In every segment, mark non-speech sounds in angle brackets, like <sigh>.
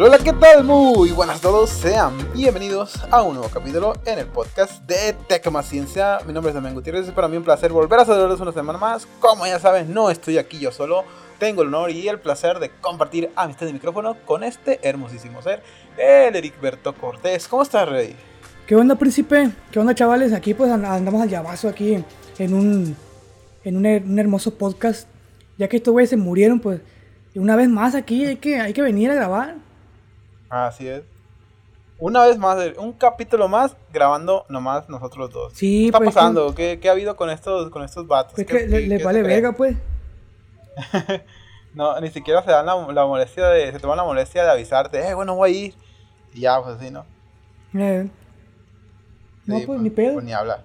Hola, ¿qué tal? Muy buenas a todos, sean bienvenidos a un nuevo capítulo en el podcast de Tecma Ciencia. Mi nombre es Damián Gutiérrez y para mí un placer volver a saludarles una semana más. Como ya saben, no estoy aquí yo solo, tengo el honor y el placer de compartir amistad de micrófono con este hermosísimo ser, el Ericberto Cortés. ¿Cómo estás, Rey? ¿Qué onda, príncipe? ¿Qué onda, chavales? Aquí pues andamos al llavazo aquí en un, en un hermoso podcast. Ya que estos güeyes se murieron, pues una vez más aquí hay que, hay que venir a grabar. Así es. Una vez más, un capítulo más grabando nomás nosotros dos. Sí, ¿Qué está pues, pasando? ¿Qué, ¿Qué, ha habido con estos, con estos vatos? Pues que les vale verga, pues. <laughs> no, ni siquiera se dan la, la, molestia de. Se toman la molestia de avisarte, eh, bueno, voy a ir. Y ya, pues así, ¿no? Eh. No, Sí, pues, ni pedo. pues, ni hablar.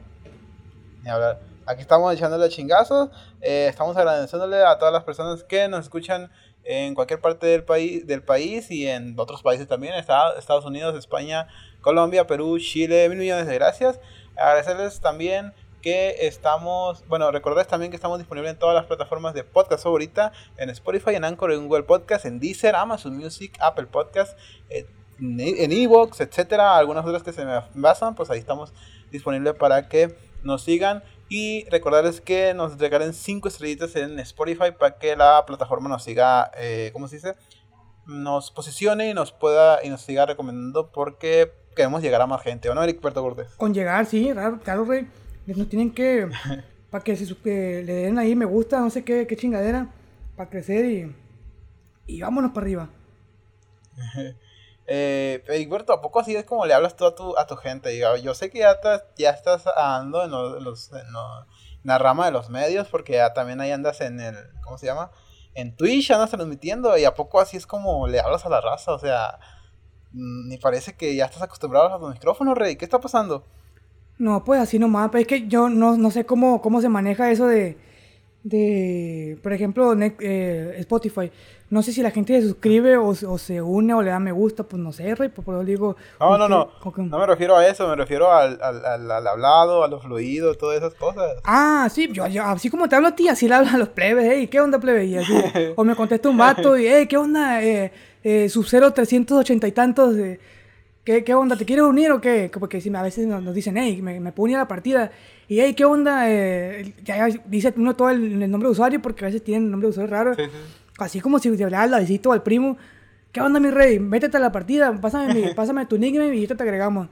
Ni hablar. Aquí estamos echándole chingazos. eh, estamos agradeciéndole a todas las personas que nos escuchan en cualquier parte del país, del país y en otros países también, Estados Unidos, España, Colombia, Perú, Chile, mil millones de gracias. Agradecerles también que estamos, bueno, recordarles también que estamos disponibles en todas las plataformas de podcast favorita, en Spotify, en Anchor, en Google Podcast, en Deezer, Amazon Music, Apple Podcast, en Evox, etcétera, algunas otras que se me basan, pues ahí estamos disponibles para que nos sigan y recordarles que nos regalen 5 estrellitas en Spotify para que la plataforma nos siga, eh, ¿cómo se dice? Nos posicione y nos pueda y nos siga recomendando porque queremos llegar a más gente, ¿o no, Eric Puerto Cortés? Con llegar, sí, claro, claro rey. Nos tienen que. <laughs> para que, se, que le den ahí me gusta, no sé qué, qué chingadera. Para crecer y. Y vámonos para arriba. <laughs> Eh, ¿a poco así es como le hablas tú a tu, a tu gente? Yo sé que ya, te, ya estás andando en, los, en, la rama de los medios, porque ya también ahí andas en el, ¿cómo se llama? En Twitch andas transmitiendo, y a poco así es como le hablas a la raza, o sea, ni parece que ya estás acostumbrado a los micrófonos, Rey, ¿qué está pasando? No, pues así nomás, pues es que yo no, no sé cómo, cómo se maneja eso de, de por ejemplo, eh, Spotify. No sé si la gente se suscribe o, o, se une o le da me gusta, pues no sé, Rey, por eso digo... No, no, no, no me refiero a eso, me refiero al, al, al, al hablado, a los fluidos, todas esas cosas. Ah, sí, yo, yo, así como te hablo a ti, así le hablo a los plebes, hey, ¿qué onda, plebe? Y así, o me contesta un vato y, hey, ¿qué onda? Eh, eh, Sub-Zero 380 y tantos, eh, ¿qué, ¿qué onda? ¿Te quieres unir o qué? Porque si a veces nos, nos dicen, hey, me, me puedo unir a la partida. Y, hey, ¿qué onda? Eh, ya, dice uno todo el, el, nombre de usuario porque a veces tienen nombre de usuario raro. Sí, sí. Así como si le hablara al ladicito al primo. ¿Qué onda, mi rey? Métete a la partida, pásame, mi, <laughs> pásame tu nickname y ya te agregamos.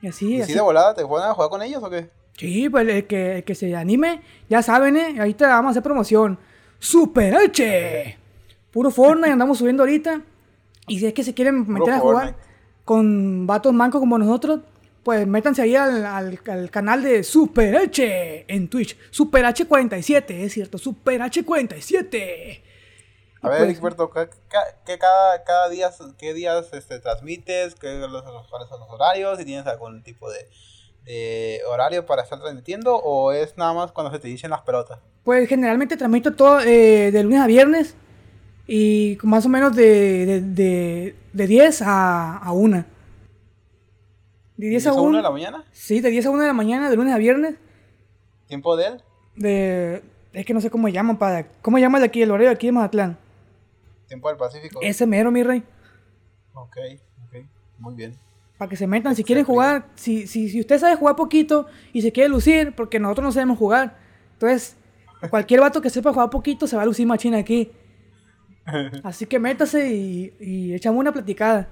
Y así, ¿Y así. si de volada te ponen a jugar con ellos o qué? Sí, pues el que, el que se anime, ya saben, ¿eh? Ahí te vamos a hacer promoción. ¡Super H! Puro Fortnite, andamos subiendo ahorita. Y si es que se quieren meter a jugar Fortnite. Con vatos mancos como nosotros, pues métanse ahí al, al, al, canal de Super H en Twitch. Super H47, es cierto, Super H47. A ver, pues, experto, ¿qué, qué cada, cada día, qué días este, transmites? ¿Qué, los, ¿Cuáles son los horarios? ¿Si tienes algún tipo de, de, horario para estar transmitiendo? ¿O es nada más cuando se te dicen las pelotas? Pues generalmente transmito todo eh, de lunes a viernes y más o menos de, de, de, de 10 a, a 1. ¿De 10 a 1 de la mañana? Sí, de 10 a 1 de la mañana, de lunes a viernes. ¿Tiempo de él? De... Es que no sé cómo llaman, para... ¿Cómo llaman de aquí, el horario de aquí de Mazatlán? Tiempo del Pacífico. Ese mero, mi rey. Ok, ok, muy bien. Para que se metan, si quieren jugar, si, si, si usted sabe jugar poquito y se quiere lucir, porque nosotros no sabemos jugar. Entonces, cualquier vato que sepa jugar poquito se va a lucir machina aquí. Así que métase y, y echamos una platicada.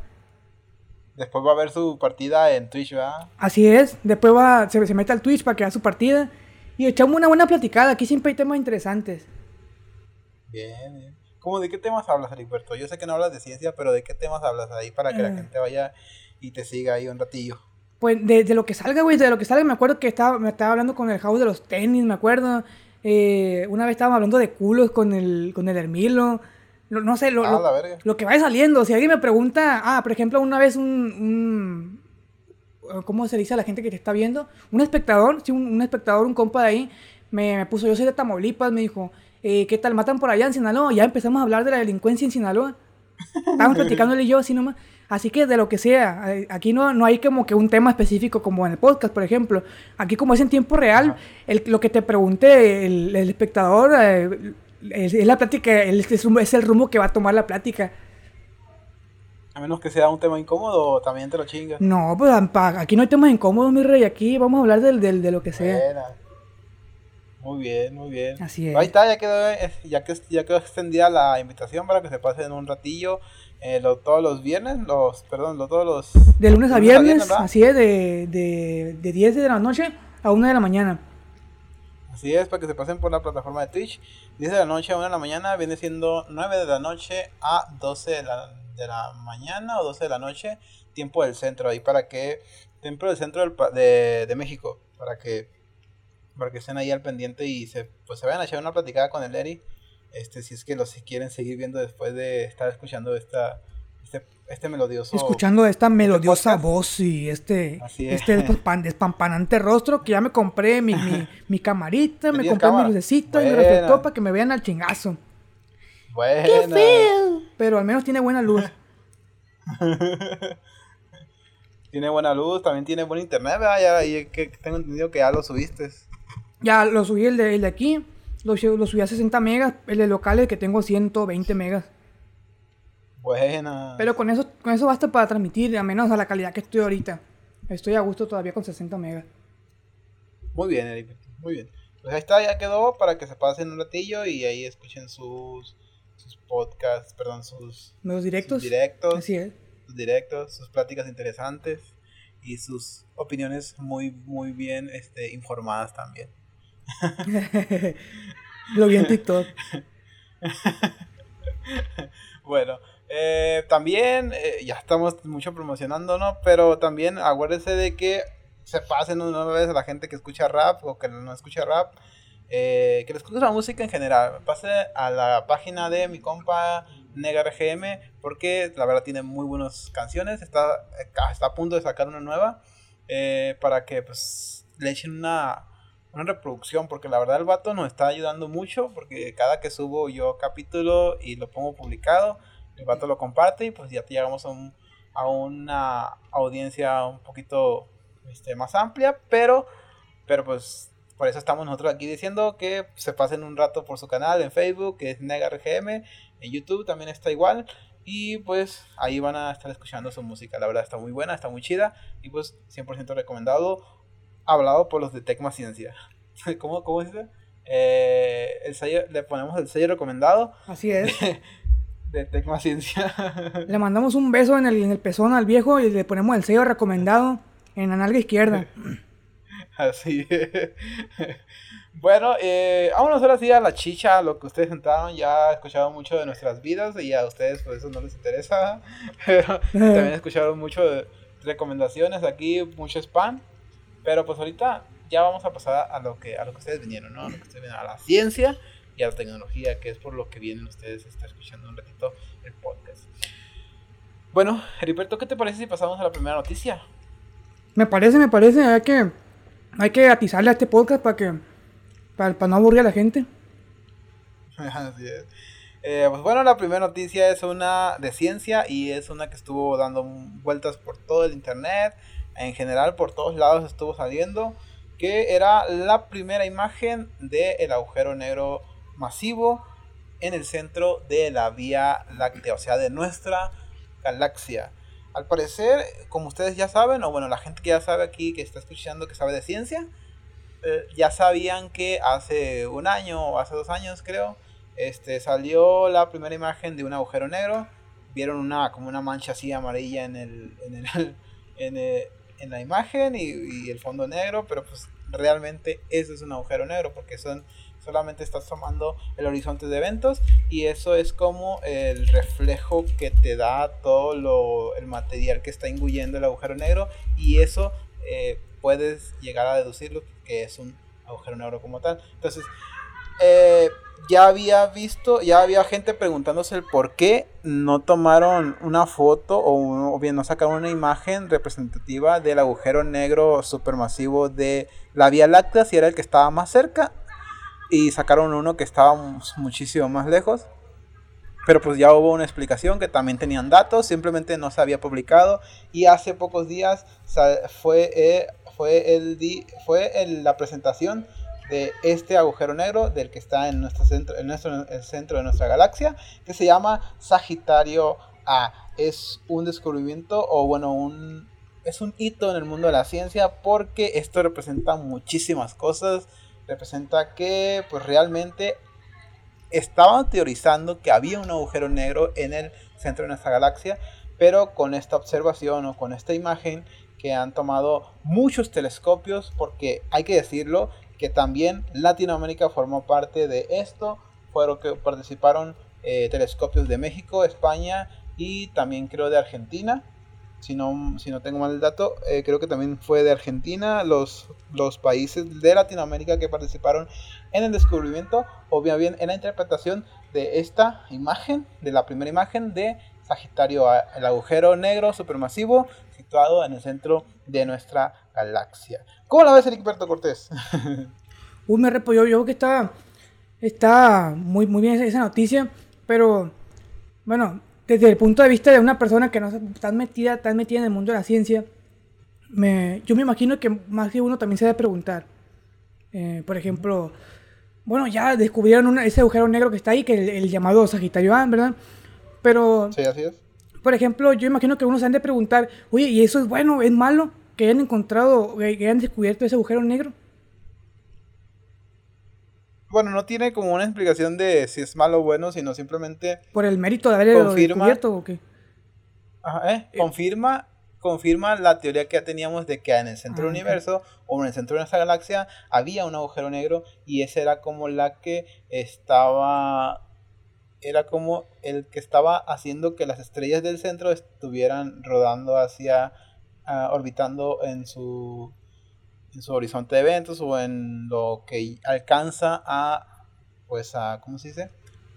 Después va a ver su partida en Twitch, ¿verdad? Así es. Después va, se, se mete al Twitch para que haga su partida. Y echamos una buena platicada. Aquí siempre hay temas interesantes. Bien, bien. ¿Cómo de qué temas hablas, Heriberto? Yo sé que no hablas de ciencia, pero ¿de qué temas hablas ahí para que eh. la gente vaya y te siga ahí un ratillo? Pues de, de lo que salga, güey, de lo que salga. Me acuerdo que estaba, me estaba hablando con el house de los tenis, me acuerdo. Eh, una vez estábamos hablando de culos con el, con el Hermilo. No, no sé, lo, ah, lo, lo, que vaya saliendo. Si alguien me pregunta, ah, por ejemplo, una vez un, un ¿cómo se dice a la gente que te está viendo? Un espectador, sí, un, un espectador, un compa de ahí, me, me, puso, yo soy de Tamaulipas, me dijo, eh, ¿qué tal? ¿Matan por allá en Sinaloa? Ya empezamos a hablar de la delincuencia en Sinaloa. Estábamos <laughs> platicando él y yo así nomás. Así que de lo que sea, aquí no, no hay como que un tema específico como en el podcast, por ejemplo. Aquí como es en tiempo real, el, lo que te pregunte el, el espectador, eh, es, es, la plática, es, es, el rumbo que va a tomar la plática. A menos que sea un tema incómodo, también te lo chingas. No, pues aquí no hay temas incómodos, mi rey. Aquí vamos a hablar del, del, de lo que sea. Muy bien, muy bien. Así es. Ahí está, ya quedó, ya, que, ya quedó extendida la invitación para que se pasen un ratillo. Eh, todos los viernes, los, perdón, todos los... De lunes a viernes, así es, de, de, de 10 de la noche a 1 de la mañana. Así es, para que se pasen por la plataforma de Twitch. 10 de la noche a 1 de la mañana viene siendo 9 de la noche a 12 de la, de la mañana o 12 de la noche, tiempo del centro, ahí para que, tiempo del centro del, de, de México, para que para que estén ahí al pendiente y se, pues se vayan a echar una platicada con el Eri. Este, si es que los quieren seguir viendo después de estar escuchando esta, este, este melodioso. Escuchando esta este melodiosa voz y este, este despampanante rostro que ya me compré mi, mi, <laughs> mi camarita, me compré mi lucecita y mi reflector para que me vean al chingazo. Bueno. ¡Qué feo! Pero al menos tiene buena luz. <laughs> tiene buena luz, también tiene buen internet, ¿verdad? Ya, y que tengo entendido que ya lo subiste. Ya lo subí el de, el de aquí, lo, lo, subí a 60 megas, el de locales que tengo 120 megas. Buena. Pero con eso, con eso basta para transmitir, al menos a la calidad que estoy ahorita. Estoy a gusto todavía con 60 megas. Muy bien, Eric. Muy bien. Pues ahí está, ya quedó para que se pasen un ratillo y ahí escuchen sus, sus podcasts, perdón, sus... ¿Nuevos directos? Sus directos. Así es. Sus directos, sus pláticas interesantes y sus opiniones muy, muy bien este, informadas también. <laughs> Lo vi en <laughs> TikTok. <laughs> <laughs> bueno, eh, también eh, ya estamos mucho promocionando, ¿no? Pero también acuérdense de que se pasen una vez a la gente que escucha rap o que no escucha rap. Eh, que les escucha la música en general. Pase a la página de mi compa Negar GM porque la verdad tiene muy buenas canciones. Está, está a punto de sacar una nueva para que pues le echen una una reproducción, porque la verdad el vato nos está ayudando mucho, porque cada que subo yo capítulo y lo pongo publicado, el vato lo comparte y pues ya llegamos a, un, a una audiencia un poquito este, más amplia, pero, pero pues por eso estamos nosotros aquí diciendo que se pasen un rato por su canal en Facebook, que es NegaRGM, en YouTube también está igual. Y pues ahí van a estar escuchando su música. La verdad está muy buena, está muy chida. Y pues 100% recomendado hablado por los de Tecma Ciencia. <laughs> ¿Cómo, cómo dice? Eh, el sello, le ponemos el sello recomendado. Así es. <laughs> De, Tecma Ciencia. <laughs> Le mandamos un beso en el, en el pezón al viejo y le ponemos el sello recomendado en la nalga izquierda. Así. bueno, eh, vámonos ahora sí a la chicha, lo que ustedes entraron, ya escucharon mucho de nuestras vidas y a ustedes por eso no les interesa, pero también escucharon mucho de recomendaciones aquí, mucho spam. Pero pues ahorita ya vamos a pasar a lo que, a lo que ustedes vinieron, ¿no? A lo que ustedes vinieron, a la ciencia y a la tecnología, que es por lo que vienen ustedes a estar escuchando un ratito el podcast. Bueno, Heriberto, ¿qué te parece si pasamos a la primera noticia? Me parece, me parece, hay que, hay que atizarle a este podcast para que, para, no aburrir a la gente. <laughs> Así es. Eh, pues bueno, la primera noticia es una de ciencia y es una que estuvo dando vueltas por todo el internet en general por todos lados estuvo saliendo, que era la primera imagen del agujero negro masivo en el centro de la Vía Láctea, o sea, de nuestra galaxia. Al parecer, como ustedes ya saben, o bueno, la gente que ya sabe aquí, que está escuchando, que sabe de ciencia, eh, ya sabían que hace un año o hace dos años creo, este, salió la primera imagen de un agujero negro. Vieron una como una mancha así amarilla en el, <laughs> en la imagen y, el fondo negro, pero pues realmente eso es un agujero negro porque son solamente estás tomando el horizonte de eventos y eso es como el reflejo que te da todo lo, el material que está inguyendo el agujero negro y eso eh, puedes llegar a deducirlo que es un agujero negro como tal. Entonces, eh, ya había visto, ya había gente preguntándose el por qué no tomaron una foto o, bien no sacaron una imagen representativa del agujero negro supermasivo de la Vía Láctea, si era el que estaba más cerca, y sacaron uno que estaba muchísimo más lejos. Pero pues ya hubo una explicación que también tenían datos, simplemente no se había publicado y hace pocos días fue, eh, fue, el, fue la presentación de este agujero negro del que está en nuestro centro, en nuestro, el centro de nuestra galaxia, que se llama Sagitario A. es un descubrimiento o bueno, un, es un hito en el mundo de la ciencia porque esto representa muchísimas cosas. Representa que pues realmente estaban teorizando que había un agujero negro en el centro de nuestra galaxia, pero con esta observación o con esta imagen que han tomado muchos telescopios, porque hay que decirlo que también Latinoamérica formó parte de esto, fueron que participaron eh, telescopios de México, España y también creo de Argentina. Si no, si no tengo mal el dato, eh, creo que también fue de Argentina, los, los países de Latinoamérica que participaron en el descubrimiento o bien en la interpretación de esta imagen, de la primera imagen de Sagitario el agujero negro supermasivo situado en el centro de nuestra galaxia. ¿Cómo la ves, el Berto Cortés? <laughs> Uy, me repo, yo, yo que está, está muy, muy bien esa noticia, pero bueno, desde el punto de vista de una persona que no está metida, tan metida en el mundo de la ciencia, me, yo me imagino que más que uno también se debe preguntar. Eh, por ejemplo, bueno, ya descubrieron ese agujero negro que está ahí, que el, llamado Sagitario A, ¿verdad? Pero... Sí, así es. Por ejemplo, yo imagino que uno se han de preguntar, oye, ¿y eso es bueno, es malo? Que hayan encontrado, que hayan descubierto ese agujero negro bueno, no tiene como una explicación de si es malo o bueno, sino simplemente... Por el mérito de haberlo descubierto o qué. Ajá, ¿eh? eh. Confirma, confirma la teoría que ya teníamos de que en el centro del ah, universo o en el centro de nuestra galaxia había un agujero negro y esa era como la que estaba... Era como el que estaba haciendo que las estrellas del centro estuvieran rodando hacia... Ah, orbitando en su en su horizonte de eventos o en lo que alcanza a, pues a, ¿cómo se dice?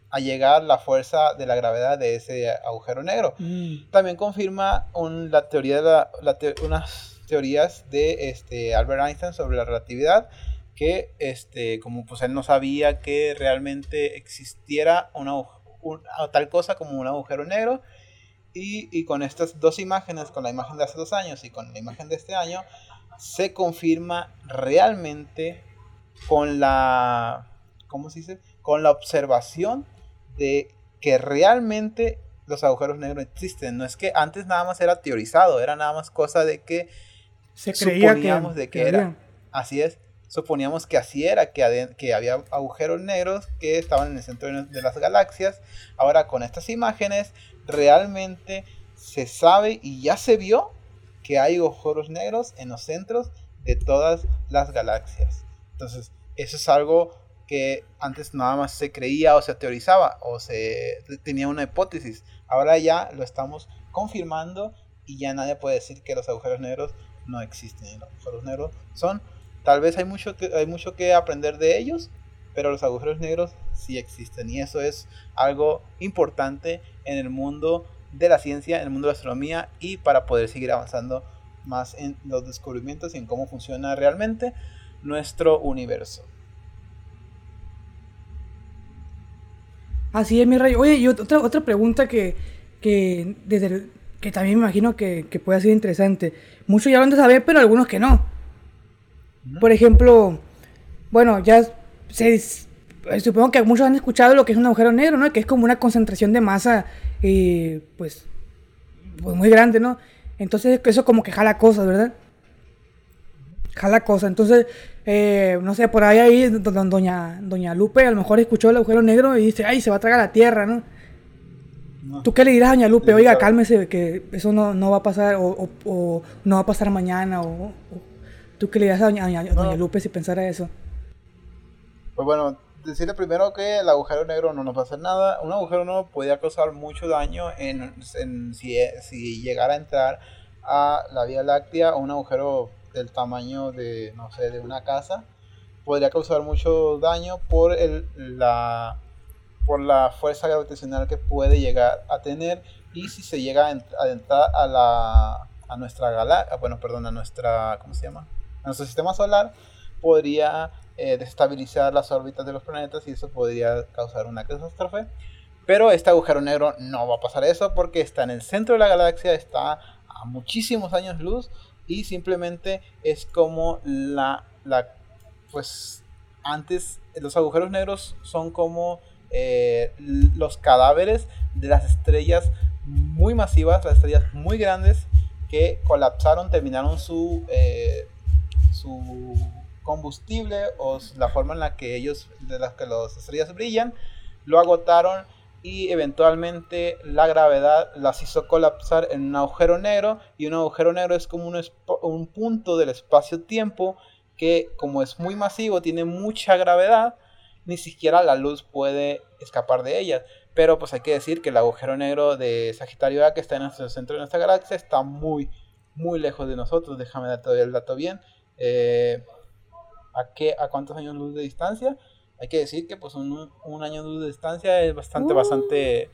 A llegar la fuerza de la gravedad de ese agujero negro. Mm. También confirma la teoría de la, unas teorías de este, Albert Einstein sobre la relatividad que este como pues él no sabía que realmente existiera una, tal cosa como un agujero negro y, y, con estas dos imágenes, con la imagen de hace dos años y con la imagen de este año, se confirma realmente con la, ¿cómo se dice? Con la observación de que realmente los agujeros negros existen. No es que antes nada más era teorizado, era nada más cosa de que se creía suponíamos de que, era. Así es, suponíamos que así era, que, que había agujeros negros que estaban en el centro de las galaxias. Ahora con estas imágenes realmente se sabe y ya se vio que hay agujeros negros en los centros de todas las galaxias. Entonces, eso es algo que antes nada más se creía o se teorizaba o se tenía una hipótesis. Ahora ya lo estamos confirmando y ya nadie puede decir que los agujeros negros no existen. Los agujeros negros son, tal vez hay mucho que, hay mucho que aprender de ellos, pero los agujeros negros sí existen y eso es algo importante en el mundo de la ciencia, en el mundo de la astronomía y para poder seguir avanzando más en los descubrimientos y en cómo funciona realmente nuestro universo. Así es, mi rey. Oye, y otra, otra pregunta que, que, desde que también me imagino que, puede ser interesante. Muchos ya lo han de saber, pero algunos que no. Por ejemplo, bueno, ya se, supongo que muchos han escuchado lo que es un agujero negro, ¿no? Que es como una concentración de masa y pues, pues muy grande, ¿no? Entonces eso como que jala cosas, ¿verdad? Jala cosas. Entonces, eh, no sé, por ahí ahí doña, doña Lupe a lo mejor escuchó el agujero negro y dice, ay, se va a tragar la tierra, ¿no? ¿Tú qué le dirás a doña Lupe? Oiga, cálmese, que eso no, va a pasar o, no va a pasar mañana. O, ¿Tú qué le dirás a doña, doña Lupe si pensara eso? Pues bueno, decirle primero que el agujero negro no nos va a hacer nada. Un agujero negro podría causar mucho daño en, si, llegara a entrar a la Vía Láctea o un agujero del tamaño de, no sé, de una casa. Podría causar mucho daño por el, la, por la fuerza gravitacional que puede llegar a tener y si se llega a adentrar a la a nuestra galaxia, bueno, perdón, a nuestra, ¿cómo se llama? Nuestro sistema solar, podría eh, desestabilizar las órbitas de los planetas y eso podría causar una catástrofe. Pero este agujero negro no va a pasar eso porque está en el centro de la galaxia, está a muchísimos años luz y simplemente es como la, la pues antes los agujeros negros son como eh, los cadáveres de las estrellas muy masivas, las estrellas muy grandes que colapsaron, terminaron su, eh, su combustible o la forma en la que ellos, de las que las estrellas brillan, lo agotaron y eventualmente la gravedad las hizo colapsar en un agujero negro y un agujero negro es como un, un punto del espacio-tiempo que como es muy masivo, tiene mucha gravedad, ni siquiera la luz puede escapar de ella. Pero pues hay que decir que el agujero negro de Sagitario A que está en el centro de nuestra galaxia está muy, muy lejos de nosotros. Déjame dar todavía el dato bien. Eh, ¿a, qué, ¿A cuántos años luz de distancia? Hay que decir que pues un, un año luz de distancia es bastante, uh. bastante,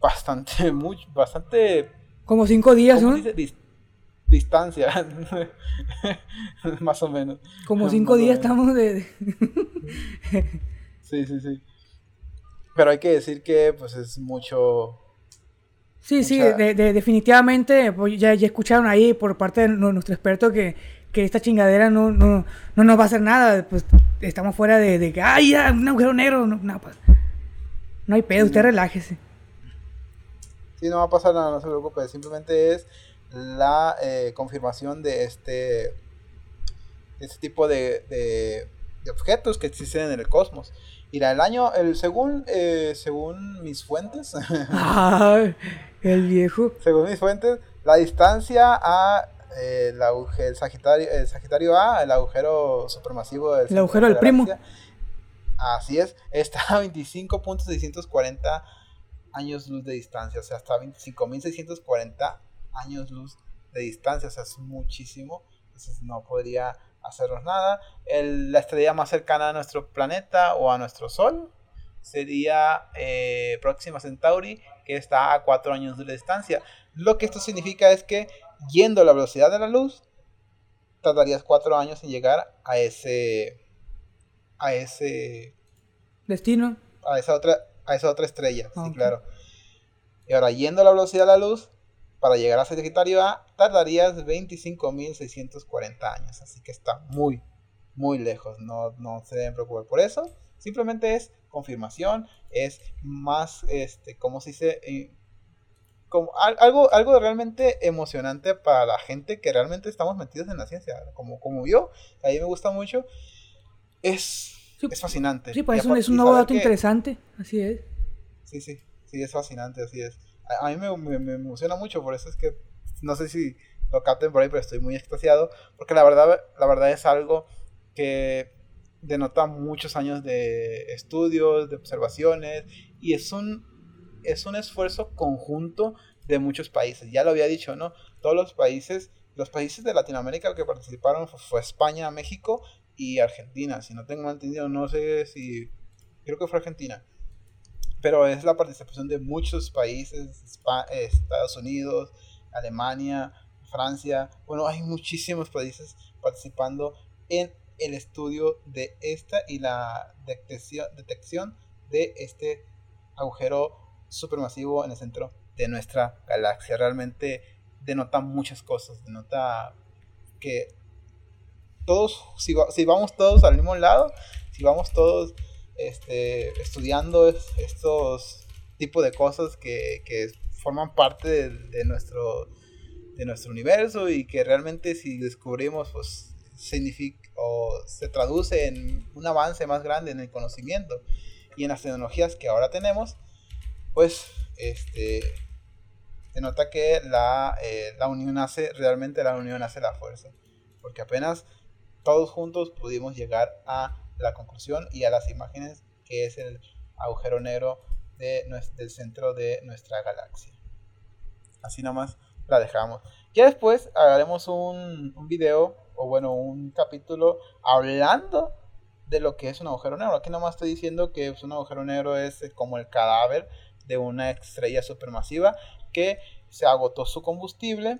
bastante, <laughs> mucho, bastante... Como cinco días, ¿no? distancia, <laughs> más o menos. Como <laughs> cinco días estamos de... sí, sí, sí. Pero hay que decir que pues es mucho... Sí, sí, de, definitivamente, pues, ya, ya escucharon ahí por parte de nuestro experto que, que esta chingadera no, no, no nos va a hacer nada, pues estamos fuera de, de que, ay, ya, un agujero negro, no, no, pues, no hay pedo, usted relájese. Sí, no va a pasar nada, no se preocupe, simplemente es la eh, confirmación de este, este tipo de, de, objetos que existen en el cosmos. Y el año, el, según, eh, según mis fuentes, <laughs> el viejo. Según mis fuentes, la distancia a el, el, Sagitario, el Sagitario A, el agujero supermasivo del El agujero del primo. Así es, está a 25.640 años luz de distancia, o sea, hasta 25.640 años luz de distancia, o sea, es muchísimo, entonces no podría hacernos nada. la estrella más cercana a nuestro planeta o a nuestro Sol sería eh, Próxima Centauri, que está a 4 años de distancia. Lo que esto significa es que yendo a la velocidad de la luz, tardarías 4 años en llegar a ese a ese destino, a esa otra a esa otra estrella, sí, claro. Y ahora yendo a la velocidad de la luz, para llegar a Sagitario A tardarías 25.640 años. Así que está muy, muy lejos. No, no se deben preocupar por eso. Simplemente es confirmación. Es más, este, ¿cómo se dice? Como algo, algo realmente emocionante para la gente que realmente estamos metidos en la ciencia. Como, como yo, a mí me gusta mucho. Es, es fascinante. Sí, pues es un nuevo dato interesante. Así es. Sí, sí, sí, es fascinante, así es a mí me, emociona mucho, por eso es que no sé si lo capten por ahí, pero estoy muy extasiado, porque la verdad, la verdad es algo que denota muchos años de estudios, de observaciones, y es un, es un esfuerzo conjunto de muchos países. Ya lo había dicho, ¿no? Todos los países, los países de Latinoamérica que participaron fue, España, México y Argentina. Si no tengo entendido, no sé si... Creo que fue Argentina pero es la participación de muchos países, Estados Unidos, Alemania, Francia, bueno, hay muchísimos países participando en el estudio de esta y la detección, detección de este agujero supermasivo en el centro de nuestra galaxia. Realmente denota muchas cosas, denota que todos, si, si vamos todos al mismo lado, si vamos todos este, estudiando estos tipos de cosas que, forman parte de, nuestro, de nuestro universo y que realmente si descubrimos, pues significa o se traduce en un avance más grande en el conocimiento y en las tecnologías que ahora tenemos, pues este se nota que la, eh, la unión hace, realmente la unión hace la fuerza, porque apenas todos juntos pudimos llegar a la conclusión y a las imágenes que es el agujero negro de, del centro de nuestra galaxia. Así nomás la dejamos. Ya después haremos un, un video o bueno, un capítulo hablando de lo que es un agujero negro. Aquí nomás estoy diciendo que un agujero negro es como el cadáver de una estrella supermasiva que se agotó su combustible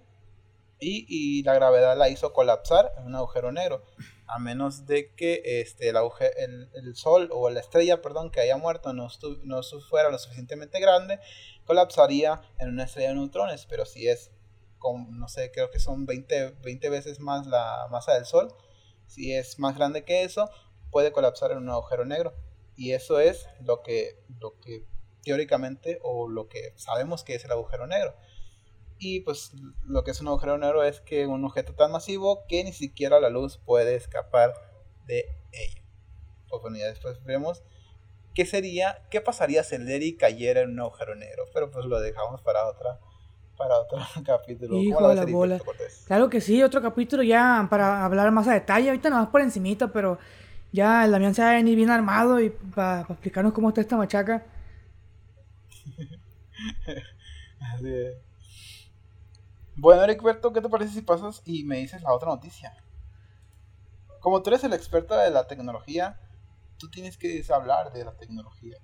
y, y, la gravedad la hizo colapsar en un agujero negro a menos de que este, el, el, Sol o la estrella perdón, que haya muerto no, no fuera lo suficientemente grande, colapsaría en una estrella de neutrones, pero si es, con, no sé, creo que son 20, 20 veces más la masa del Sol, si es más grande que eso, puede colapsar en un agujero negro. Y eso es lo que, lo que teóricamente, o lo que sabemos que es el agujero negro. Y pues lo que es un agujero negro es que un objeto tan masivo que ni siquiera la luz puede escapar de ello. Pues bueno, ya después vemos qué sería, qué pasaría si el Lery cayera en un agujero negro. Pero pues lo dejamos para otra para otro <laughs> capítulo. Hijo de la bola. Claro que sí, otro capítulo ya para hablar más a detalle. Ahorita nada más por encimita, pero ya el Damián se va a venir bien armado y para explicarnos cómo está esta machaca. <laughs> Así es. Bueno, Eric ¿qué te parece si pasas y me dices la otra noticia? Como tú eres el experto de la tecnología, tú tienes que hablar de la tecnología.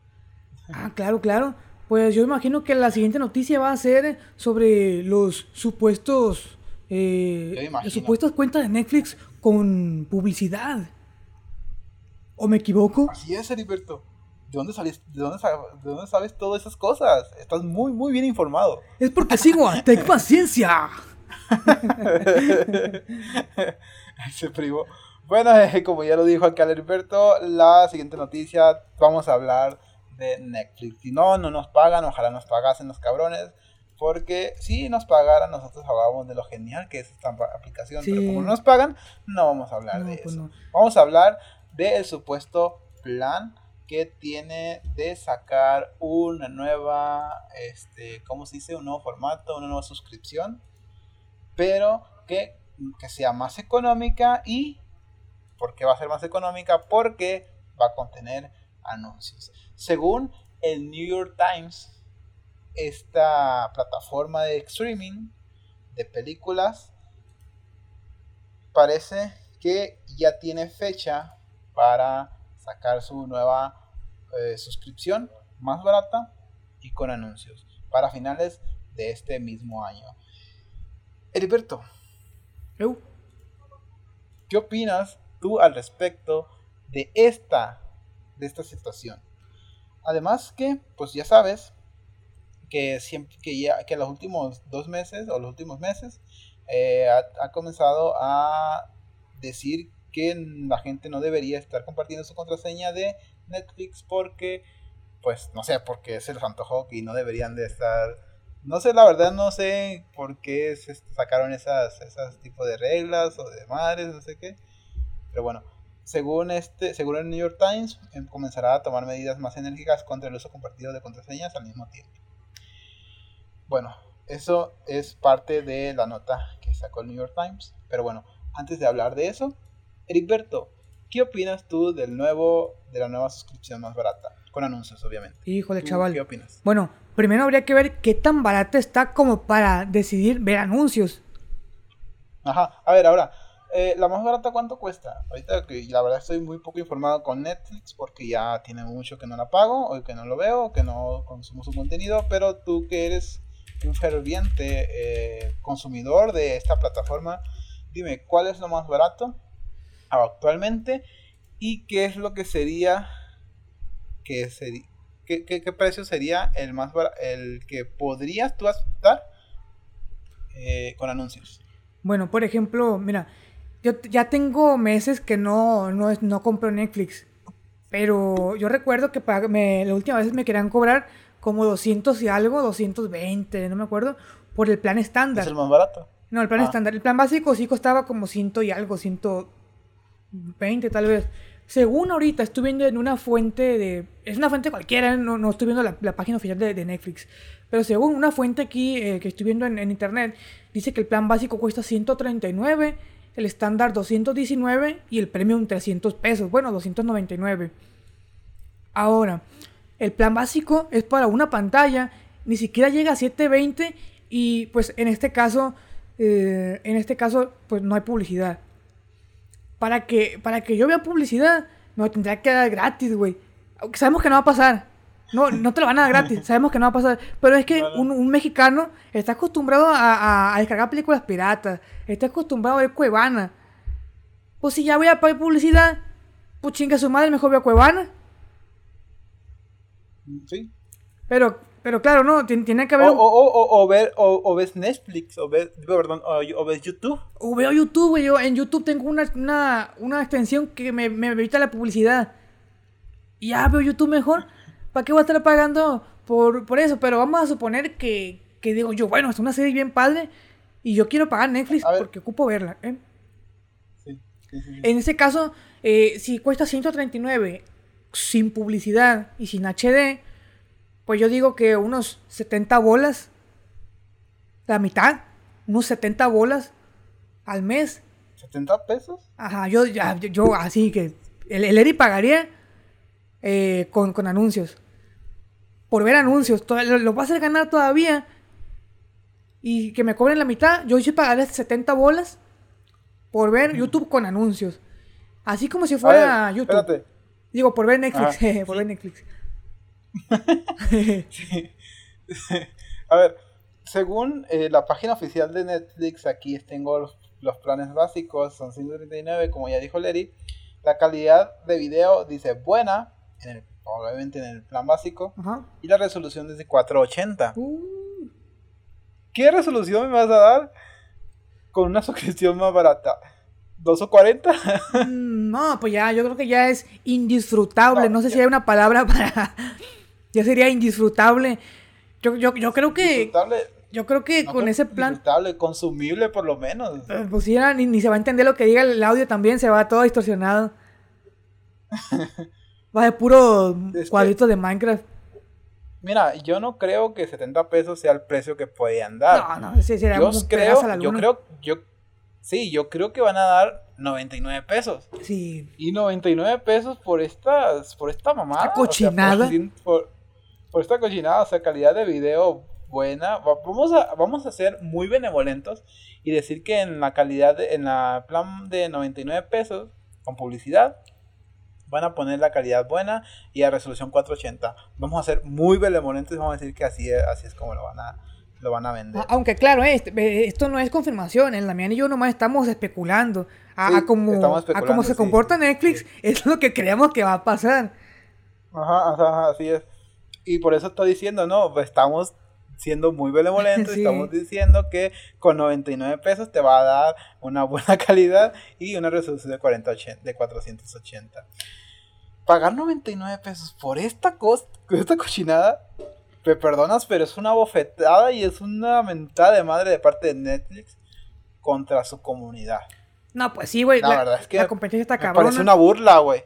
Ah, claro, claro. Pues yo imagino que la siguiente noticia va a ser sobre los supuestos. Eh, las supuestas cuentas de Netflix con publicidad. ¿O me equivoco? Así es, Heriberto. ¿De dónde, saliste, de, dónde ¿De dónde sabes todas esas cosas? Estás muy, muy bien informado. Es porque sigo a Tech Paciencia. <laughs> Ese primo. Bueno, <laughs> como ya lo dijo acá Heriberto, la siguiente noticia vamos a hablar de Netflix. Si no, no nos pagan, ojalá nos pagasen los cabrones. Porque si nos pagaran, nosotros hablábamos de lo genial que es esta aplicación. Pero como no nos pagan, no vamos a hablar de pues eso. Vamos a hablar del supuesto plan que tiene de sacar una nueva, este, ¿cómo se dice? Un nuevo formato, una nueva suscripción, pero que, que sea más económica y, ¿por qué va a ser más económica? Porque va a contener anuncios. Según el New York Times, esta plataforma de streaming de películas parece que ya tiene fecha para sacar su nueva eh, suscripción más barata y con anuncios para finales de este mismo año. Heriberto, ¿qué opinas tú al respecto de esta, de esta situación? Además que, pues ya sabes, que siempre que ya que los últimos dos meses o los últimos meses eh, ha, comenzado a decir que la gente no debería estar compartiendo su contraseña de Netflix porque, pues, no sé, porque se les antojó y no deberían de estar... No sé, la verdad no sé por qué se sacaron esas, esas tipos de reglas o de madres, no sé qué. Pero bueno, según, este, según el New York Times, em, comenzará a tomar medidas más enérgicas contra el uso compartido de contraseñas al mismo tiempo. Bueno, eso es parte de la nota que sacó el New York Times. Pero bueno, antes de hablar de eso, Ericberto, ¿qué opinas tú del nuevo, de la nueva suscripción más barata? Con anuncios, obviamente. Híjole, chaval. ¿Qué opinas? Bueno, primero habría que ver qué tan barata está como para decidir ver anuncios. Ajá, a ver, ahora, eh, ¿la más barata cuánto cuesta? Ahorita que la verdad estoy muy poco informado con Netflix porque ya tiene mucho que no la pago, o que no lo veo, que no consumo su contenido, pero tú que eres un ferviente eh, consumidor de esta plataforma, dime, ¿cuál es lo más barato? Actualmente y qué es lo que sería que sería qué, qué, precio sería el más el que podrías tú aceptar eh, con anuncios. Bueno por ejemplo mira yo ya tengo meses que no no, no compro Netflix pero yo recuerdo que para, me, la última vez me querían cobrar como 200 y algo 220 no me acuerdo por el plan estándar. Es el más barato no el plan ah. estándar el plan básico sí costaba como ciento y algo ciento 20 tal vez. Según ahorita estoy viendo en una fuente de... Es una fuente cualquiera, no, no estoy viendo la, página oficial de, Netflix. Pero según una fuente aquí eh, que estoy viendo en, internet, dice que el plan básico cuesta 139, el estándar 219 y el premium 300 pesos. Bueno, 299. Ahora, el plan básico es para una pantalla, ni siquiera llega a 720 y pues en este caso, eh, en este caso, pues no hay publicidad para que, para que yo vea publicidad, me lo tendría que dar gratis, güey. Sabemos que no va a pasar. No, no te lo van a dar gratis, <laughs> sabemos que no va a pasar. Pero es que un, mexicano está acostumbrado a, descargar películas piratas, está acostumbrado a ver Cuevana. Pues si ya voy a pagar publicidad, pues chinga su madre, mejor veo Cuevana. Sí. Pero pero claro, no, tiene que haber... O, o, o, ver, o, ves Netflix, o ves, perdón, o, ves YouTube. O veo YouTube, güey. Yo en YouTube tengo una, una, una extensión que me, me, evita la publicidad. Y ya veo YouTube mejor. ¿Para qué voy a estar pagando por, por eso, pero vamos a suponer que, que digo yo, bueno, es una serie bien padre y yo quiero pagar Netflix porque ocupo verla. ¿eh? Sí, sí, sí, sí. En ese caso, eh, si cuesta 139 sin publicidad y sin HD, pues yo digo que unos 70 bolas, la mitad, unos 70 bolas al mes. ¿70 pesos? Ajá, yo, ya, yo, yo así que el, el Eri pagaría eh, con, con anuncios. Por ver anuncios, to- lo, lo va a ganar todavía. Y que me cobren la mitad, yo sí pagaría 70 bolas por ver YouTube con anuncios. Así como si fuera ver, YouTube. espérate. Digo, por ver Netflix. <laughs> Por ver Netflix. <laughs> Sí. A ver, según eh, la página oficial de Netflix, aquí tengo los, los planes básicos, son 139, como ya dijo Leri. La calidad de video dice buena, en el, obviamente en el plan básico, y la resolución es de 480. Uh, ¿Qué resolución me vas a dar con una <laughs> suscripción más barata? ¿240? mm, no, pues ya, yo creo que ya es indisfrutable. No, No, sé ya- si hay una palabra para. Ya sería indisfrutable. Yo, yo, yo creo que. Yo creo que no con creo ese plan. Disfrutable, consumible por lo menos. eh, Pues sí, ni, ni se va a entender lo que diga el audio también, se va todo distorsionado. <laughs> Va de puro Es que- cuadritos de Minecraft. Mira, yo no creo que 70 pesos sea el precio que podían dar. No, no, ese sería yo creo, a la yo luna. creo, yo, sí, yo creo que van a dar 99 pesos. Sí. Y 99 pesos por estas, por esta mamada. Esta o sea, por cochinada. Por, esta cochinada, o sea, calidad de video buena. Va- Vamos a, vamos a ser muy benevolentos y decir que en la calidad, de- en la plan de 99 pesos, con publicidad, van a poner la calidad buena y a resolución 480. Vamos a ser muy benevolentes y vamos a decir que así es, así es como lo van a, lo van a vender. A- Aunque claro, eh, este- eh, esto no es confirmación. En Damián y yo nomás estamos especulando. A, Sí, a cómo se sí. comporta Netflix, es lo que creemos que va a pasar. Ajá, ajá, así es. Y por eso estoy diciendo, no, pues estamos siendo muy benevolentes, <laughs> Sí. estamos diciendo que con 99 pesos te va a dar una buena <laughs> calidad y una resolución de, 40, de 480. Pagar 99 pesos por esta, cos esta cochinada, me perdonas, pero es una bofetada y es una mentada de madre de parte de Netflix contra su comunidad. No, pues sí, güey. La La, verdad es que la competencia está Me parece una burla, güey.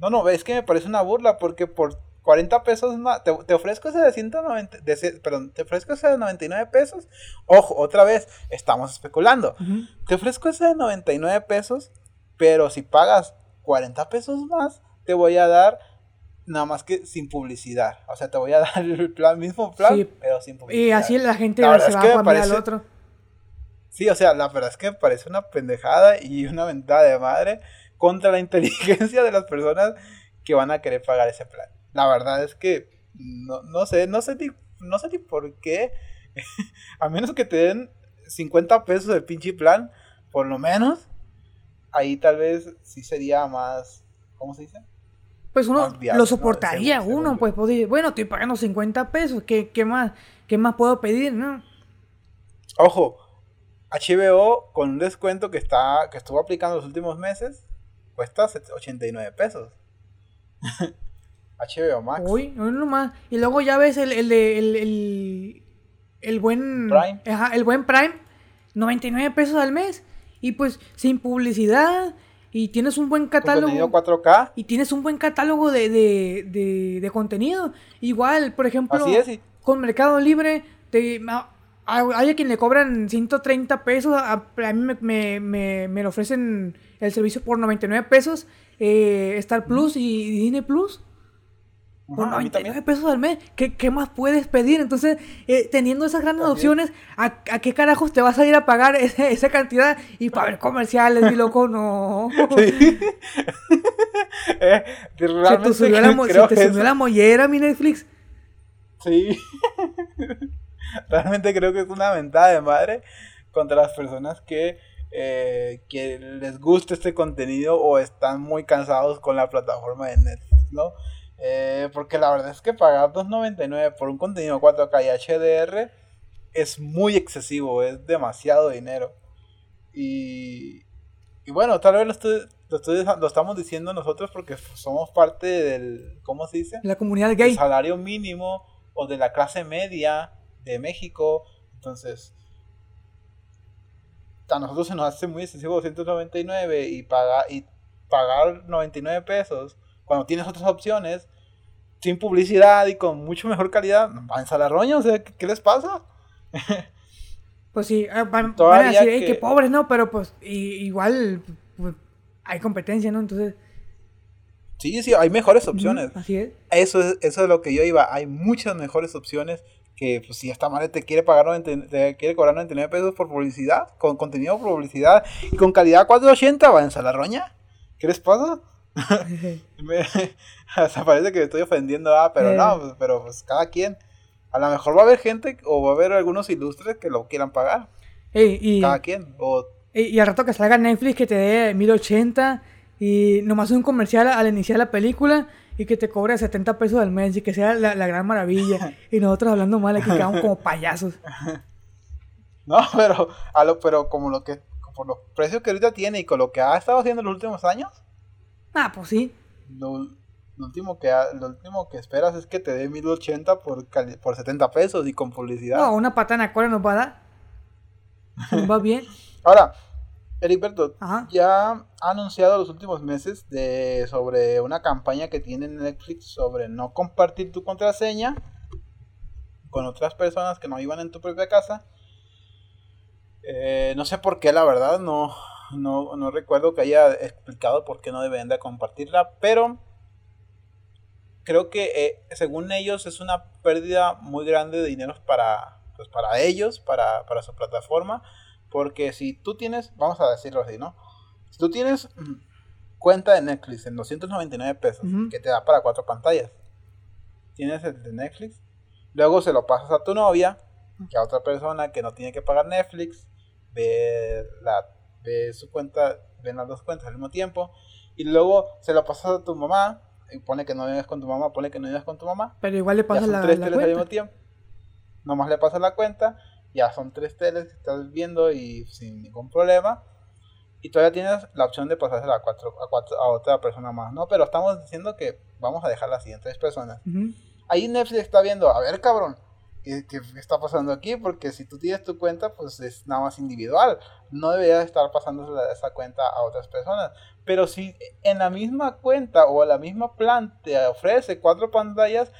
No, no, es que me parece una burla porque por 40 pesos más, te, te ofrezco ese de 190, de perdón, te ofrezco ese de 99 pesos. Ojo, otra vez, estamos especulando. Te ofrezco ese de 99 pesos, pero si pagas 40 pesos más, te voy a dar nada más que sin publicidad. O sea, te voy a <laughs> dar el plan, mismo plan, Sí. pero sin publicidad. Y así la gente La se va a cambiar al parece- otro. Sí, o sea, la verdad es que me parece una pendejada y una ventada de madre contra la <laughs> inteligencia de las personas que van a querer pagar ese plan. La verdad es que no, no sé, no sé ni, no sé ni por qué, <laughs> a menos que te den 50 pesos el pinche plan, por lo menos, ahí tal vez sí sería más, ¿cómo se dice? Pues uno viable, lo ¿no? soportaría, Según- uno, según pues, pues bueno, estoy pagando 50 pesos, ¿qué, qué más, qué más puedo pedir, no? Ojo, HBO con un descuento que está que estuvo aplicando los últimos meses cuesta 89 pesos. <laughs> HBO Max. Uy, no nomás. Y luego ya ves el, el de el, el, el buen Prime. Ajá, el buen Prime, 99 pesos al mes. Y pues sin publicidad. Y tienes un buen catálogo. 4K. Y tienes un buen catálogo de, de, de, de contenido. Igual, por ejemplo, Así es. con Mercado Libre, te, hay a quien le cobran 130 pesos, a, a mí me, me, me, me lo ofrecen el servicio por 99 pesos, eh, Star Plus y Disney Plus. Por Ajá, a mí 99 también. pesos al mes, ¿qué, qué más puedes pedir? Entonces, eh, teniendo esas grandes opciones, ¿a, a qué carajos te vas a ir a pagar ese- <laughs> esa cantidad? Y para ver comerciales, mi loco, no. <laughs> Sí. <laughs> Eh, Se te subió, la, se te subió la mollera, mi Netflix. Sí. Realmente creo que es una ventada de madre contra las personas que, eh, que les gusta este contenido o están muy cansados con la plataforma de Netflix, ¿no? Eh, porque la verdad es que pagar 2.99 por un contenido 4K y HDR es muy excesivo, es demasiado dinero. Y, y bueno, tal vez lo, estoy- lo, estoy- lo estamos diciendo nosotros porque somos parte del, ¿cómo se dice? La comunidad el gay. salario mínimo o de la clase media de México. Entonces, a nosotros se nos hace muy excesivo 299 y, pagar y pagar 99 pesos cuando tienes otras opciones sin publicidad y con mucho mejor calidad, van a la roña, o sea, ¿qué, les pasa? pues sí, eh, van, a decir, que... qué pobres, ¿no? Pero pues igual pues, hay competencia, ¿no? Entonces... Sí, sí, hay mejores opciones. así es. Eso es. Eso es lo que yo iba. Hay muchas mejores opciones que pues, si esta madre te quiere pagar 90, te quiere cobrar 99 pesos por publicidad, con contenido por publicidad y con calidad 480, va a la roña. ¿Qué les pasa? <laughs> <laughs> <laughs> o sea, parece que estoy ofendiendo, ah, pero no, pues, pero pues cada quien. A lo mejor va a haber gente o va a haber algunos ilustres que lo quieran pagar. y, cada quien. O, y, al rato que salga Netflix que te dé 1080 y nomás un comercial al iniciar la película y que te cobre 70 pesos al mes y que sea la, gran maravilla. <laughs> y nosotros hablando mal aquí quedamos como <laughs> payasos. No, pero, a lo, pero como lo que, por los precios que ahorita tiene y con lo que ha estado haciendo en los últimos años. Ah, pues sí. Lo, último que lo último que esperas es que te dé 1080 por, por 70 pesos y con publicidad. No, una patana cuál nos va a dar. Nos va bien. <laughs> Ahora, Heriberto ya ha anunciado los últimos meses de, sobre una campaña que tiene Netflix sobre no compartir tu contraseña con otras personas que no iban en tu propia casa. Eh, no sé por qué, la verdad, no, no, recuerdo que haya explicado por qué no deben de compartirla, pero creo que eh, según ellos es una pérdida muy grande de dinero para, pues, para ellos, para, para su plataforma porque si tú tienes, vamos a decirlo así, ¿no? Si tú tienes cuenta de Netflix en 299 pesos, que te da para cuatro pantallas, tienes el de Netflix, luego se lo pasas a tu novia, que a otra persona que no tiene que pagar Netflix, ve, la, ve su cuenta, ven las dos cuentas al mismo tiempo, y luego se lo pasas a tu mamá, pone que no vives con tu mamá, pone que no vives con tu mamá. Pero igual le pasas la, tres la cuenta. al mismo tiempo. Nomás le pasas la cuenta ya son tres teles que estás viendo y sin ningún problema. Y todavía tienes la opción de pasársela a, cuatro, a, cuatro, a otra persona más, ¿no? Pero estamos diciendo que vamos a dejar las siguientes personas. Ahí Netflix está viendo, a ver, cabrón, ¿qué, ¿qué, está pasando aquí? Porque si tú tienes tu cuenta, pues es nada más individual. No deberías estar pasando esa cuenta a otras personas. Pero si en la misma cuenta o la misma plan te ofrece cuatro pantallas,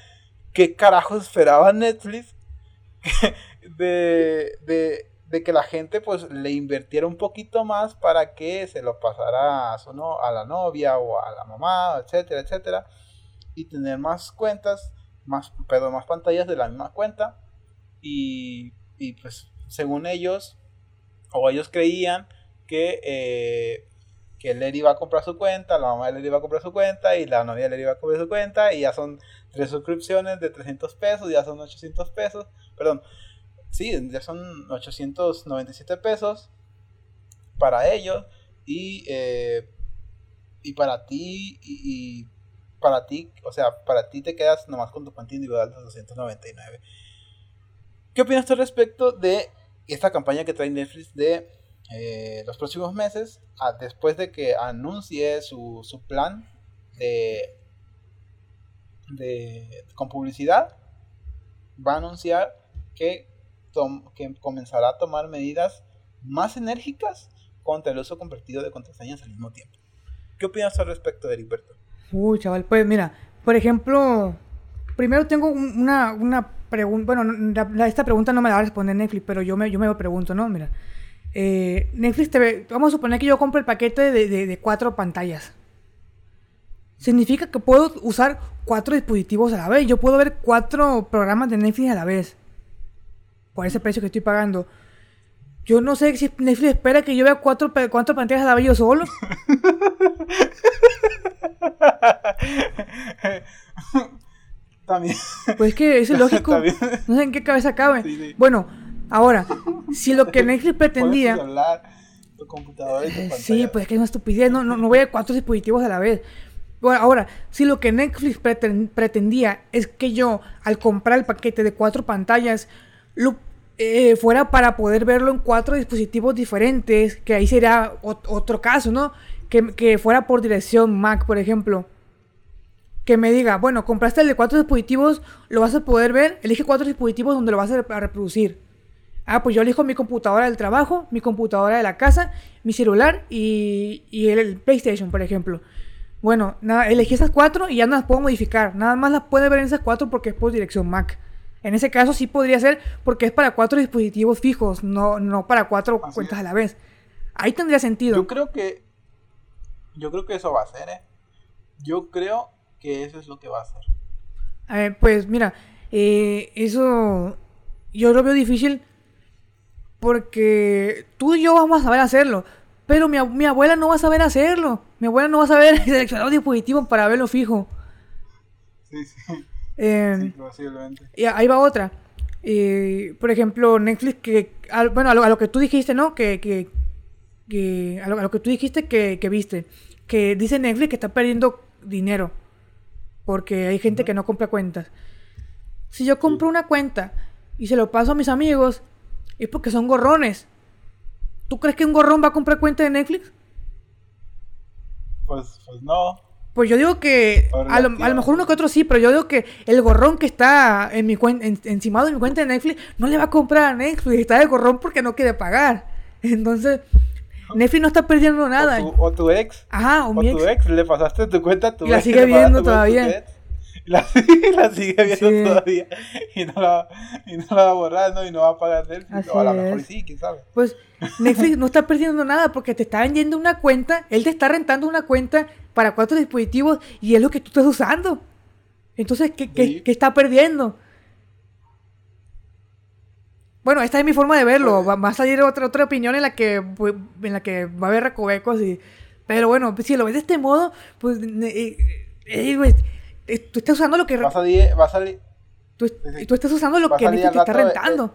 ¿qué carajos esperaba Netflix <laughs> de, de, que la gente pues le invirtiera un poquito más para que se lo pasara a, su no, a la novia o a la mamá, etcétera, etcétera, y tener más cuentas, más, perdón, más pantallas de la misma cuenta. Y, y pues según ellos o ellos creían que eh, que iba a comprar su cuenta, la mamá de Leri iba a comprar su cuenta y la novia de Leri iba a comprar su cuenta y ya son tres suscripciones de 300 pesos, ya son 800 pesos, perdón, sí, ya son 897 pesos para ellos y, eh, y para ti y, para ti, o sea, para ti te quedas nomás con tu cuenta individual de 299. ¿Qué opinas tú respecto de esta campaña que trae Netflix de eh, los próximos meses, después de que anuncie su, su plan de, de, con publicidad, va a anunciar que, que comenzará a tomar medidas más enérgicas contra el uso compartido de contraseñas al mismo tiempo. ¿Qué opinas al respecto, Heriberto? Uy, chaval, pues mira, por ejemplo, primero tengo una, una pregunta, bueno, esta pregunta no me la va a responder Netflix, pero yo me, yo me lo pregunto, ¿no? Mira, eh, Netflix TV, vamos a suponer que yo compro el paquete de, cuatro pantallas. Significa que puedo usar cuatro dispositivos a la vez. Yo puedo ver cuatro programas de Netflix a la vez. Por ese precio que estoy pagando. Yo no sé si Netflix espera que yo vea cuatro, cuatro pantallas a la vez yo solo. <laughs> <laughs> También. Pues que es <laughs> lógico. No sé en qué cabeza cabe. Bueno, Ahora, si lo que <laughs> Netflix pretendía... Eh, sí, pues es que es una estupidez, no, no, voy a cuatro dispositivos a la vez. Bueno, ahora, si lo que Netflix pretendía es que yo, al comprar el paquete de cuatro pantallas, lo, eh, fuera para poder verlo en cuatro dispositivos diferentes, que ahí sería otro caso, ¿no? Que, que, fuera por dirección Mac, por ejemplo. que me diga, bueno, compraste el de cuatro dispositivos, lo vas a poder ver, elige cuatro dispositivos donde lo vas a reproducir. Ah, pues yo elijo mi computadora del trabajo, mi computadora de la casa, mi celular y, el, PlayStation, por ejemplo. Bueno, nada, elegí esas cuatro y ya no las puedo modificar. Nada más las puede ver en esas cuatro porque es por dirección MAC. En ese caso sí podría ser porque es para cuatro dispositivos fijos, no, no para cuatro cuentas a la vez. Ahí tendría sentido. Yo creo que. Yo creo que eso va a ser, ¿eh? Yo creo que eso es lo que va a ser. A pues mira, eh, eso yo lo veo difícil porque tú y yo vamos a saber hacerlo. Pero mi, mi abuela no va a saber hacerlo. Mi abuela no va a saber <laughs> seleccionar un dispositivo para verlo fijo. Sí, sí. Eh, sí, posiblemente. Y ahí va otra. Eh, por ejemplo, Netflix, que. bueno, a lo, que tú dijiste, ¿no? Que. que, a, lo, que tú dijiste que, que, viste. Que dice Netflix que está perdiendo dinero. Porque hay gente que no compra cuentas. Si yo compro una cuenta y se lo paso a mis amigos, es porque son gorrones. ¿Tú crees que un gorrón va a comprar cuenta de Netflix? Pues, pues no. Pues yo digo que a lo, mejor uno que otro sí, pero yo digo que el gorrón que está en mi de mi cuenta de Netflix no le va a comprar a Netflix, está de gorrón porque no quiere pagar. Entonces, Netflix no está perdiendo nada. O tu, ex. Ajá, o, tu ex. le pasaste tu cuenta a tu y la sigue viendo todavía. La, <laughs> la, sigue viendo todavía y no, la, y no la va a borrar, ¿no? Y no va a pagar Netflix. o a lo mejor sí, quién sabe. Pues Netflix no está perdiendo nada porque te está vendiendo una cuenta, él te está rentando una cuenta para cuatro dispositivos y es lo que tú estás usando. Entonces, ¿qué, qué, está perdiendo? Bueno, esta es mi forma de verlo. Va, a salir otra, otra opinión en la que en la que va a haber recovecos y. Pero bueno, si lo ves de este modo, pues eh, eh, eh, tú estás usando lo que. Va a salir. Va a salir tú, tú, estás usando lo que Netflix te está rentando.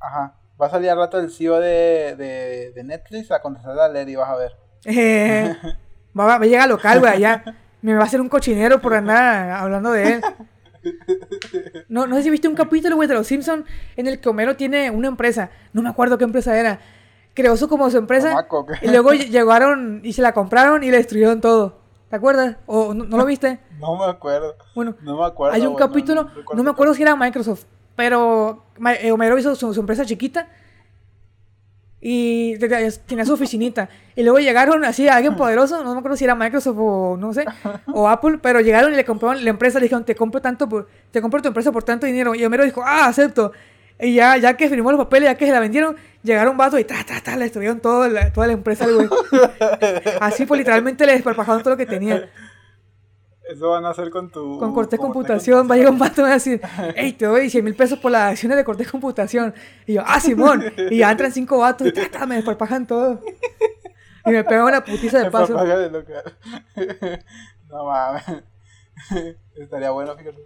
ajá. Va a salir al rato el CEO de, de, de Netflix a contestar a leer y vas a ver. Eh, va, a llegar local, güey, allá. <laughs> Me va a hacer un cochinero por andar hablando de él. <laughs> No, no sé si viste un capítulo, güey, de Los Simpsons en el que Homero tiene una empresa. No me acuerdo qué empresa era. Creó su como su empresa. y luego llegaron y se la compraron y le destruyeron todo. ¿Te acuerdas? ¿O no, lo <laughs> viste? No me acuerdo. Bueno, no me acuerdo. Hay un capítulo, no, me acuerdo si era Microsoft, pero eh, Homero hizo su, empresa chiquita y tenía su oficinita. Y luego llegaron así a alguien poderoso, no me acuerdo si era Microsoft o no sé, o Apple, pero llegaron y le compraron la empresa, le dijeron, te compro tanto te compro tu empresa por tanto dinero. Y Homero dijo, ah, acepto. Y ya, ya que firmó los papeles, ya que se la vendieron, llegaron vatos y ta, ta, ta, le destruyeron toda la, toda la empresa, güey. <laughs> Así fue, literalmente le desparpajaron todo lo que tenía. Eso van a hacer con tu... Con Cortés Computación. Va a llegar un vato y va a decir, hey, te doy 100 mil pesos por las acciones de Cortés Computación. Y yo, ah, Simón. <laughs> Y ya entran cinco vatos y ta, ta, me desparpajan todo. Y me pegan una putiza de <laughs> paso. De <laughs> no mames. Estaría bueno, fíjate.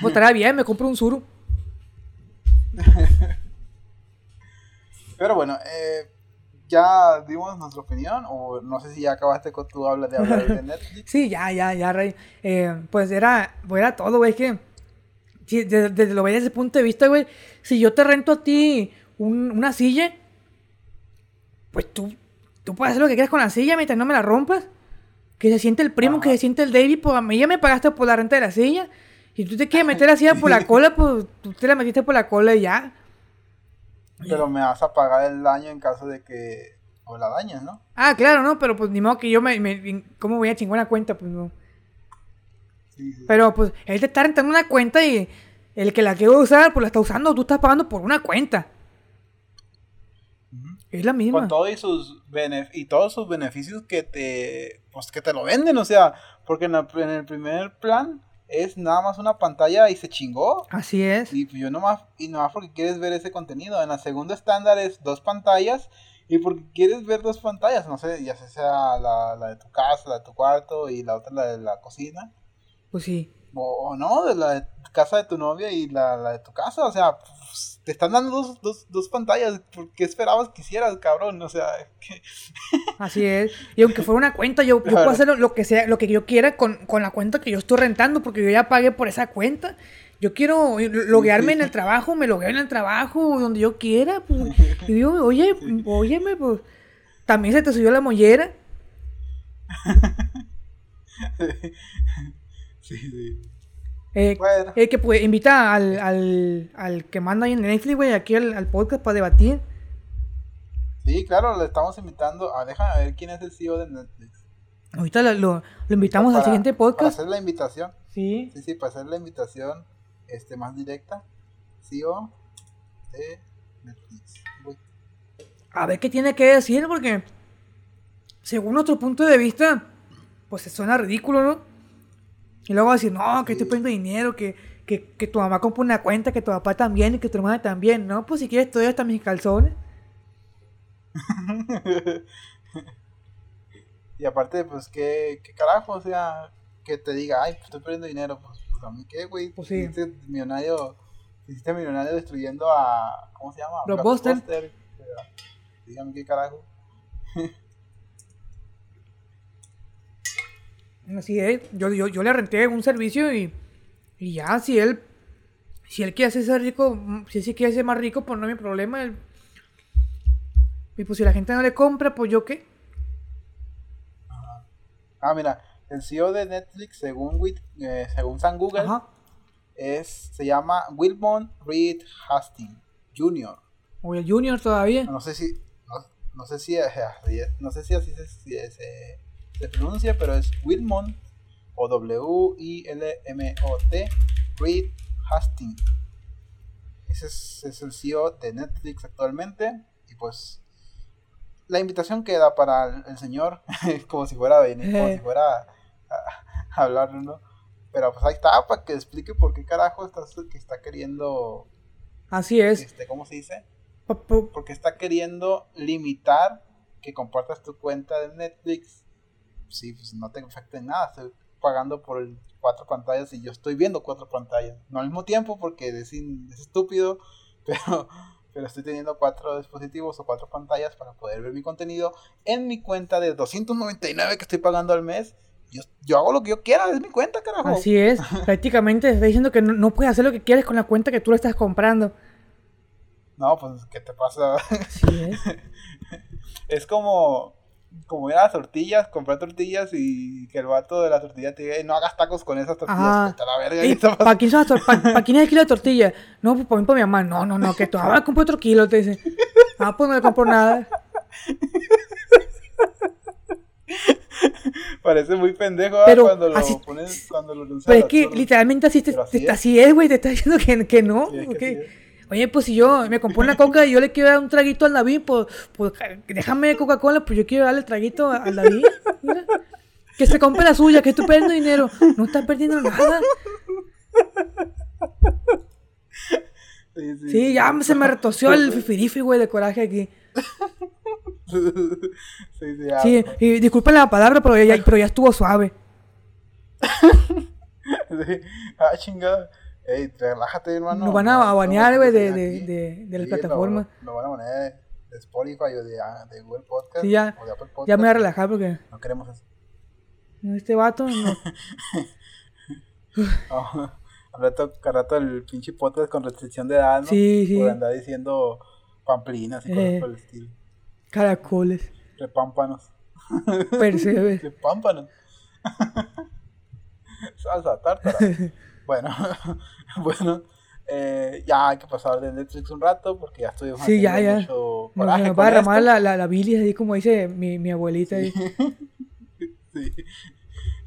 Pues estaría bien, me compro un suru. Pero bueno, eh, ya dimos nuestra opinión, o no sé si ya acabaste con tu habla de hablar de <laughs> Netflix. sí, ya, ya, ya, Rey. Eh, pues era, era todo, güey, que desde, lo veía desde ese punto de vista, güey, si yo te rento a ti una silla, pues tú, tú puedes hacer lo que quieras con la silla mientras no me la rompas. Que se siente el primo, que se siente el David, pues a mí ya me pagaste por la renta de la silla. Y tú te quieres meter así <laughs> por la cola, pues tú te la metiste por la cola y ya. Pero me vas a pagar el daño en caso de que o la dañas, ¿no? Ah, claro, ¿no? Pero pues ni modo que yo me... me ¿Cómo voy a chingar una cuenta? Pues no. Pero pues él te está rentando una cuenta y el que la quiere usar, pues la está usando. Tú estás pagando por una cuenta. Es la misma. Con todo y sus y todos sus beneficios que te pues que te lo venden, o sea, porque en el primer plan es nada más una pantalla y se chingó. Así es. Y pues yo nomás, y nomás porque quieres ver ese contenido. En la segunda estándar es dos pantallas. Y porque quieres ver dos pantallas, no sé, ya sea la, la de tu casa, la de tu cuarto y la otra la de la cocina. Pues sí. O, no, de la de casa de tu novia y la, la de tu casa. O sea, pues, te están dando dos, dos, dos pantallas. ¿Por qué esperabas que hicieras, cabrón? O sea, <laughs> así es. Y aunque fuera una cuenta, yo, puedo hacer lo, que sea, lo que yo quiera con, con, la cuenta que yo estoy rentando, porque yo ya pagué por esa cuenta. Yo quiero loguearme en el trabajo, me logueo en el trabajo, donde yo quiera. Pues. <laughs> Y digo, oye, óyeme, pues. También se te subió la mollera. <laughs> Sí, sí. Eh, Bueno. eh, que pues, invita al, al, al que manda ahí en Netflix, güey, aquí al, al podcast para debatir. Sí, claro, le estamos invitando. a déjame ver quién es el CEO de Netflix. Ahorita lo, lo, lo invitamos al Para- siguiente Para podcast. hacer la invitación. Sí. Sí, sí, para hacer la invitación este, más directa. CEO de Netflix. Uy. A ver qué tiene que decir, porque según nuestro punto de vista, pues se suena ridículo, ¿no? Y luego decir, no, que estoy poniendo dinero, que, que, que tu mamá compra una cuenta, que tu papá también y que tu hermana también. No, pues si quieres, doy hasta mis calzones. <laughs> y aparte, pues, ¿qué, qué carajo? O sea, que te diga, ay, pues, estoy perdiendo dinero. Pues, pues, a mí qué, güey. Pues sí. Hiciste millonario, hiciste millonario destruyendo a, ¿cómo se llama? Blockbuster. Dígame qué carajo. <laughs> Así es. Yo, yo, yo le renté un servicio y, y ya, si él, si él quiere hacerse rico, mm, si él quiere ser más rico, pues no es mi problema. él- Y pues si la gente no le compra, pues yo qué. Ah, mira, el CEO de Netflix, según, eh, según San Google, Ajá. es, se llama Wilmon Reed Hastings Jr. O el Junior todavía. No sé si, no, no sé si, eh, no sé si así se, si se, se pronuncia, pero es Wilmon o W-I-L-M-O-T Reed Hastings. Ese es, es el CEO de Netflix actualmente. Y pues la invitación queda para el, el señor, <laughs> como si fuera a venir, como si fuera a, a- hablar, ¿no? Pero pues ahí está, para que explique por qué carajo está, que está queriendo, Así es. este, ¿cómo se dice? Porque está queriendo limitar que compartas tu cuenta de Netflix. Sí, pues no te afecta en nada. Estoy pagando por el- cuatro pantallas y yo estoy viendo cuatro pantallas. No al mismo tiempo porque es estúpido, <laughs> pero, pero estoy teniendo cuatro dispositivos o cuatro pantallas para poder ver mi contenido en mi cuenta de 299 que estoy pagando al mes. Yo, yo hago lo que yo quiera, es mi cuenta, carajo. Así es. <laughs> Prácticamente está diciendo que no, no puedes hacer lo que quieres con la cuenta que tú le estás comprando. No, pues, ¿qué te pasa? Así es. <laughs> Es como, como ir a las tortillas, comprar tortillas y que el vato de la tortilla te diga, "Ey, no hagas tacos con esas tortillas, Ajá. la verga. Ey, ¿qué está pasando?". ¿Para quién, son las tor- pa- pa' quién es el kilo de tortilla? No, pues para mí, para mi mamá. No, no, no, que tú ahora compro otro kilo, te dice. Ah, pues no le compro nada. <laughs> Parece muy pendejo ¿ah? Pero cuando lo así- pones, cuando lo Pero es que literalmente así, te, Pero así te- es. así es, güey. Te está diciendo que, que no. Sí, es que ok. así es. Oye, pues si yo me compré una coca y yo le quiero dar un traguito al David, pues, pues déjame Coca-Cola, pues yo quiero darle el traguito al David. Mira. Que se compre la suya, que estoy perdiendo dinero. No estás perdiendo nada. Sí, sí, Sí, ya se me retorció el fifirifi, güey, de coraje aquí. sí, sí, ya. Sí, y disculpen la palabra, pero ya, pero ya estuvo suave. <laughs> Sí. Ah, chingada. Ey, relájate, hermano. Nos van a banear, güey, de, de, de, de las Sí, plataformas. Lo, van a poner de Spotify o de, ah, de Google Podcast. Sí, ya, o de Apple Podcast. ya me voy a relajar porque No queremos eso. este vato no. <laughs> No, al rato, al rato el pinche podcast con restricción de edad, ¿no? Sí, sí. Por andar diciendo pamplinas y cosas Eh. por el estilo. Caracoles, Repámpanos. percebes. <laughs> Repámpanos. <laughs> Salsa tártara. Bueno, <laughs> bueno. eh, ya hay que pasar de Netflix un rato porque ya estoy Sí, ya, ya. mucho No, coraje se nos con va a derramar la, la, la bilis, así como dice mi, mi abuelita. ahí. <laughs> Sí.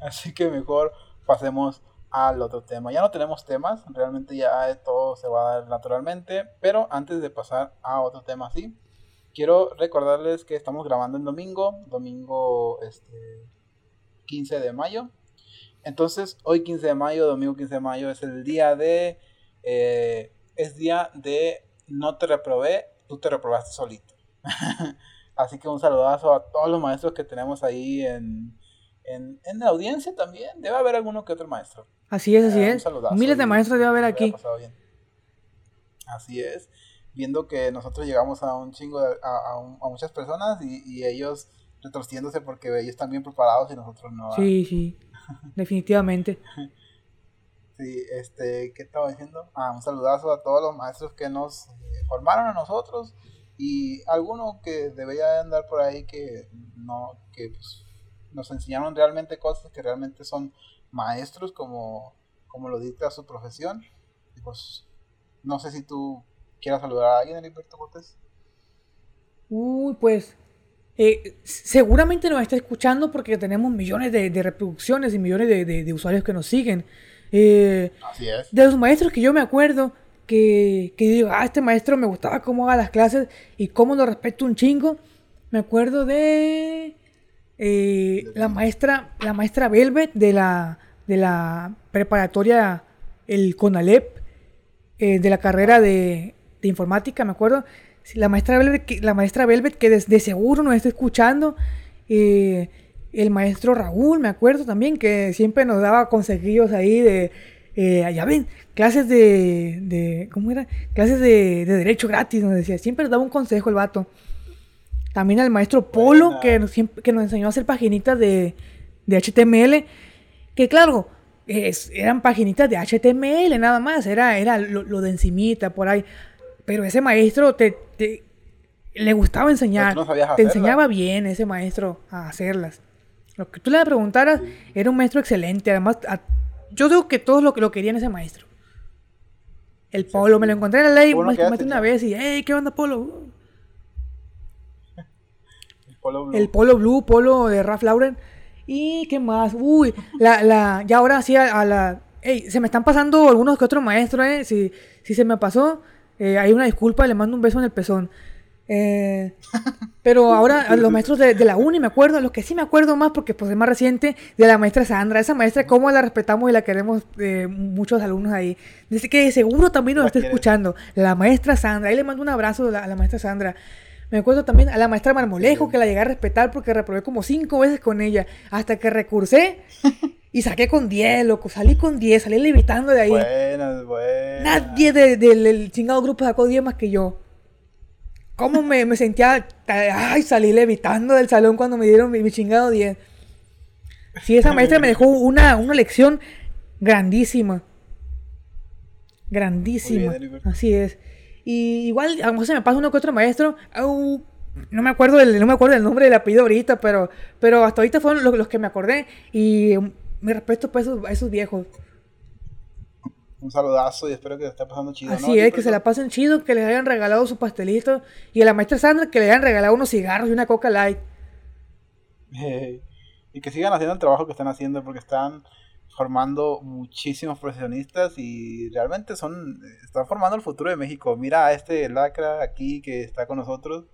Así que mejor pasemos al otro tema. Ya no tenemos temas, realmente ya todo se va a dar naturalmente, pero antes de pasar a otro tema así, quiero recordarles que estamos grabando en domingo, domingo este 15 de mayo. Entonces, hoy 15 de mayo, domingo 15 de mayo es el día de eh, es día de no te reprobé, tú te reprobaste solito. <laughs> Así que un saludazo a todos los maestros que tenemos ahí en, en, en la audiencia también. Debe haber alguno que otro maestro. Así es, así Eh, es. Miles de maestros debe haber aquí. bien. Así es. Viendo que nosotros llegamos a un chingo, de- a, a un- a muchas personas y, y ellos retorciéndose porque ellos están bien preparados y nosotros no. Sí, sí. Definitivamente. Sí, este, ¿qué estaba diciendo? Ah, un saludazo a todos los maestros que nos formaron a nosotros y alguno que debería andar por ahí que no, que pues, nos enseñaron realmente cosas que realmente son maestros como, como lo dicta su profesión. Y pues no sé si tú quieras saludar a alguien, Heriberto Cortés. Uy, pues eh, seguramente nos está escuchando porque tenemos millones de, reproducciones y millones de, usuarios que nos siguen. Eh, Así es. De los maestros que yo me acuerdo, que, que digo, ah, este maestro me gustaba cómo haga las clases y cómo lo respeto un chingo. Me acuerdo de eh, la maestra, la maestra Velvet de la, de la preparatoria, el CONALEP, de la carrera de, de informática, me acuerdo la maestra Velvet, que, la maestra Velvet, que de, seguro nos está escuchando. Eh, el maestro Raúl, me acuerdo también, que siempre nos daba consejillos ahí de, eh, ya ven, clases de, de ¿cómo era? Clases de, de, derecho gratis, nos decía, siempre nos daba un consejo el vato. También al maestro Polo, que nos, que nos enseñó a hacer paginitas de, de HTML, que claro, eran paginitas de HTML nada más, era, era lo, lo de encimita por ahí. Pero ese maestro te, le gustaba enseñar. te enseñaba bien ese maestro a hacerlas. Lo que tú le preguntaras, era un maestro excelente. Además, yo digo que todos lo, lo querían ese maestro. El Polo, me lo encontré en la ley una vez y, hey, ¿qué onda, Polo? El Polo Blue. El Polo Blue, Polo de Ralph Lauren. ¿Y qué más? Uy, la, la, ya ahora sí a, la... Hey, se me están pasando algunos que otros maestros, ¿eh? Si, si se me pasó, eh, hay una disculpa, le mando un beso en el pezón. Eh, pero ahora los maestros de, la uni me acuerdo, los que sí me acuerdo más porque pues es más reciente, de la maestra Sandra, esa maestra cómo la respetamos y la queremos eh, muchos alumnos ahí. Dice que seguro también nos está escuchando, la maestra Sandra, ahí le mando un abrazo a la, maestra Sandra. Me acuerdo también a la maestra Marmolejo que la llegué a respetar porque reprobé como cinco veces con ella hasta que recursé y saqué con 10, loco, salí con 10, salí levitando de ahí. Buenas, buenas. Nadie del chingado grupo sacó 10 más que yo. ¿Cómo me, me, sentía? Ay, salí levitando del salón cuando me dieron mi, chingado 10. Sí, esa maestra me dejó una, una lección grandísima. Grandísima. Así es. Y igual, a lo mejor se me pasa uno que otro maestro. no me acuerdo del, no me acuerdo el nombre del apellido ahorita, pero, pero hasta ahorita fueron los, que me acordé. Y me respeto pues, a esos viejos un saludazo y espero que se esté pasando chido. Así es, que se la pasen chido, que les hayan regalado su pastelito. Y a la maestra Sandra que le hayan regalado unos cigarros y una coca light. y que sigan haciendo el trabajo que están haciendo porque están formando muchísimos profesionistas y realmente son están formando el futuro de México. Mira a este lacra aquí que está con nosotros,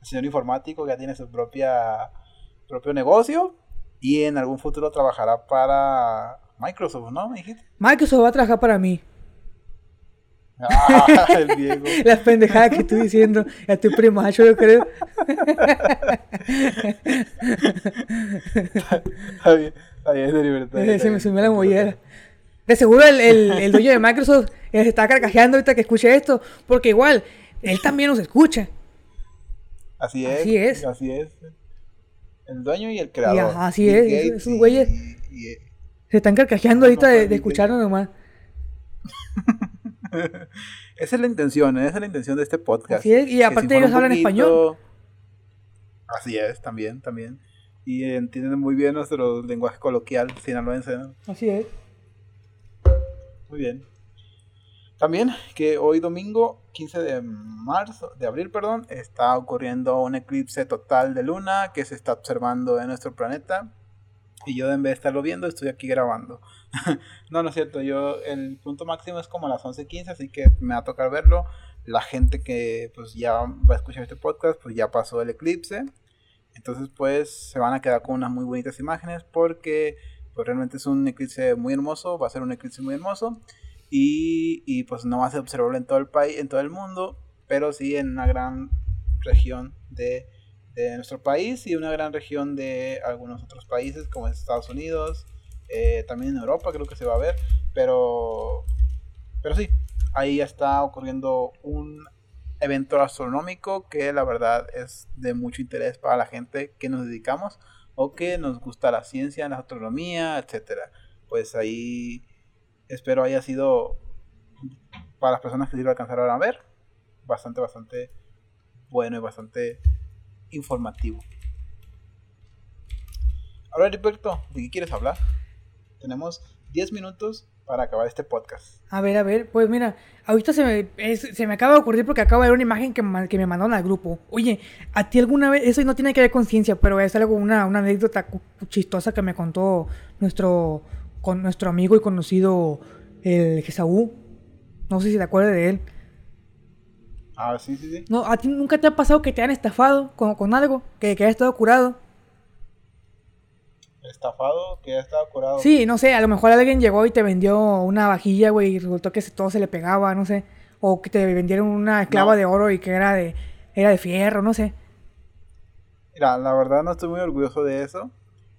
el señor informático que ya tiene su propia propio negocio y en algún futuro trabajará para Microsoft, ¿no? ¿Me dijiste? Microsoft va a trabajar para mí. Ah, el <laughs> Diego. Las pendejadas que estoy diciendo a tu primacho, yo creo. está bien, está bien, de libertad. Se me sumió la mollera. De seguro el, el, dueño de Microsoft se está carcajeando ahorita que escuche esto, porque igual, él también nos escucha. Así es. Así es. Así es. El dueño y el creador. así es. Es un güeyes. Se están carcajeando ahorita de, escucharnos nomás. <laughs> esa es la intención, ¿eh? esa es la intención de este podcast. y aparte ellos hablan español. Así es, también, también. Y entienden muy bien nuestro lenguaje coloquial sinaloense. ¿no? Así es. Muy bien. También que hoy domingo 15 de marzo, de abril, perdón, está ocurriendo un eclipse total de luna que se está observando en nuestro planeta y yo en vez de estarlo viendo estoy aquí grabando. <laughs> no, no es cierto, yo el punto máximo es como a las 11.15, así que me va a tocar verlo. La gente que pues ya va a escuchar este podcast, pues ya pasó el eclipse. Entonces pues se van a quedar con unas muy bonitas imágenes porque pues realmente es un eclipse muy hermoso, va a ser un eclipse muy hermoso. Y, y pues no va a ser observable en todo el país, en todo el mundo, pero sí en una gran región de de nuestro país y una gran región de algunos otros países como Estados Unidos, eh, también en Europa creo que se va a ver, pero, pero sí, ahí está ocurriendo un evento astronómico que la verdad es de mucho interés para la gente que nos dedicamos o que nos gusta la ciencia, la astronomía, etcétera. Pues ahí espero haya sido para las personas que sí lo alcanzaron a ver bastante, bastante bueno y bastante informativo. Ahora, Heriberto, ¿de qué quieres hablar? tenemos 10 minutos para acabar este podcast. A ver, a ver, pues mira, ahorita se me, se me acaba de ocurrir porque acabo de ver una imagen que, que me mandaron al grupo. Oye, ¿a ti alguna vez, eso no tiene que ver con ciencia, pero es algo, una, una anécdota chistosa que me contó nuestro, con nuestro amigo y conocido, el Jesaú? No sé si te acuerdas de él. Ah, sí, sí, sí. No, ¿A ti nunca te ha pasado que te han estafado con, con algo? Que, que hayas estado curado. Estafado que ya estaba curado. Sí, no sé, a lo mejor alguien llegó y te vendió una vajilla, güey, y resultó que todo se le pegaba, no sé. O que te vendieron una esclava No. de oro y que era de, era de fierro, no sé. Mira, la verdad no estoy muy orgulloso de eso.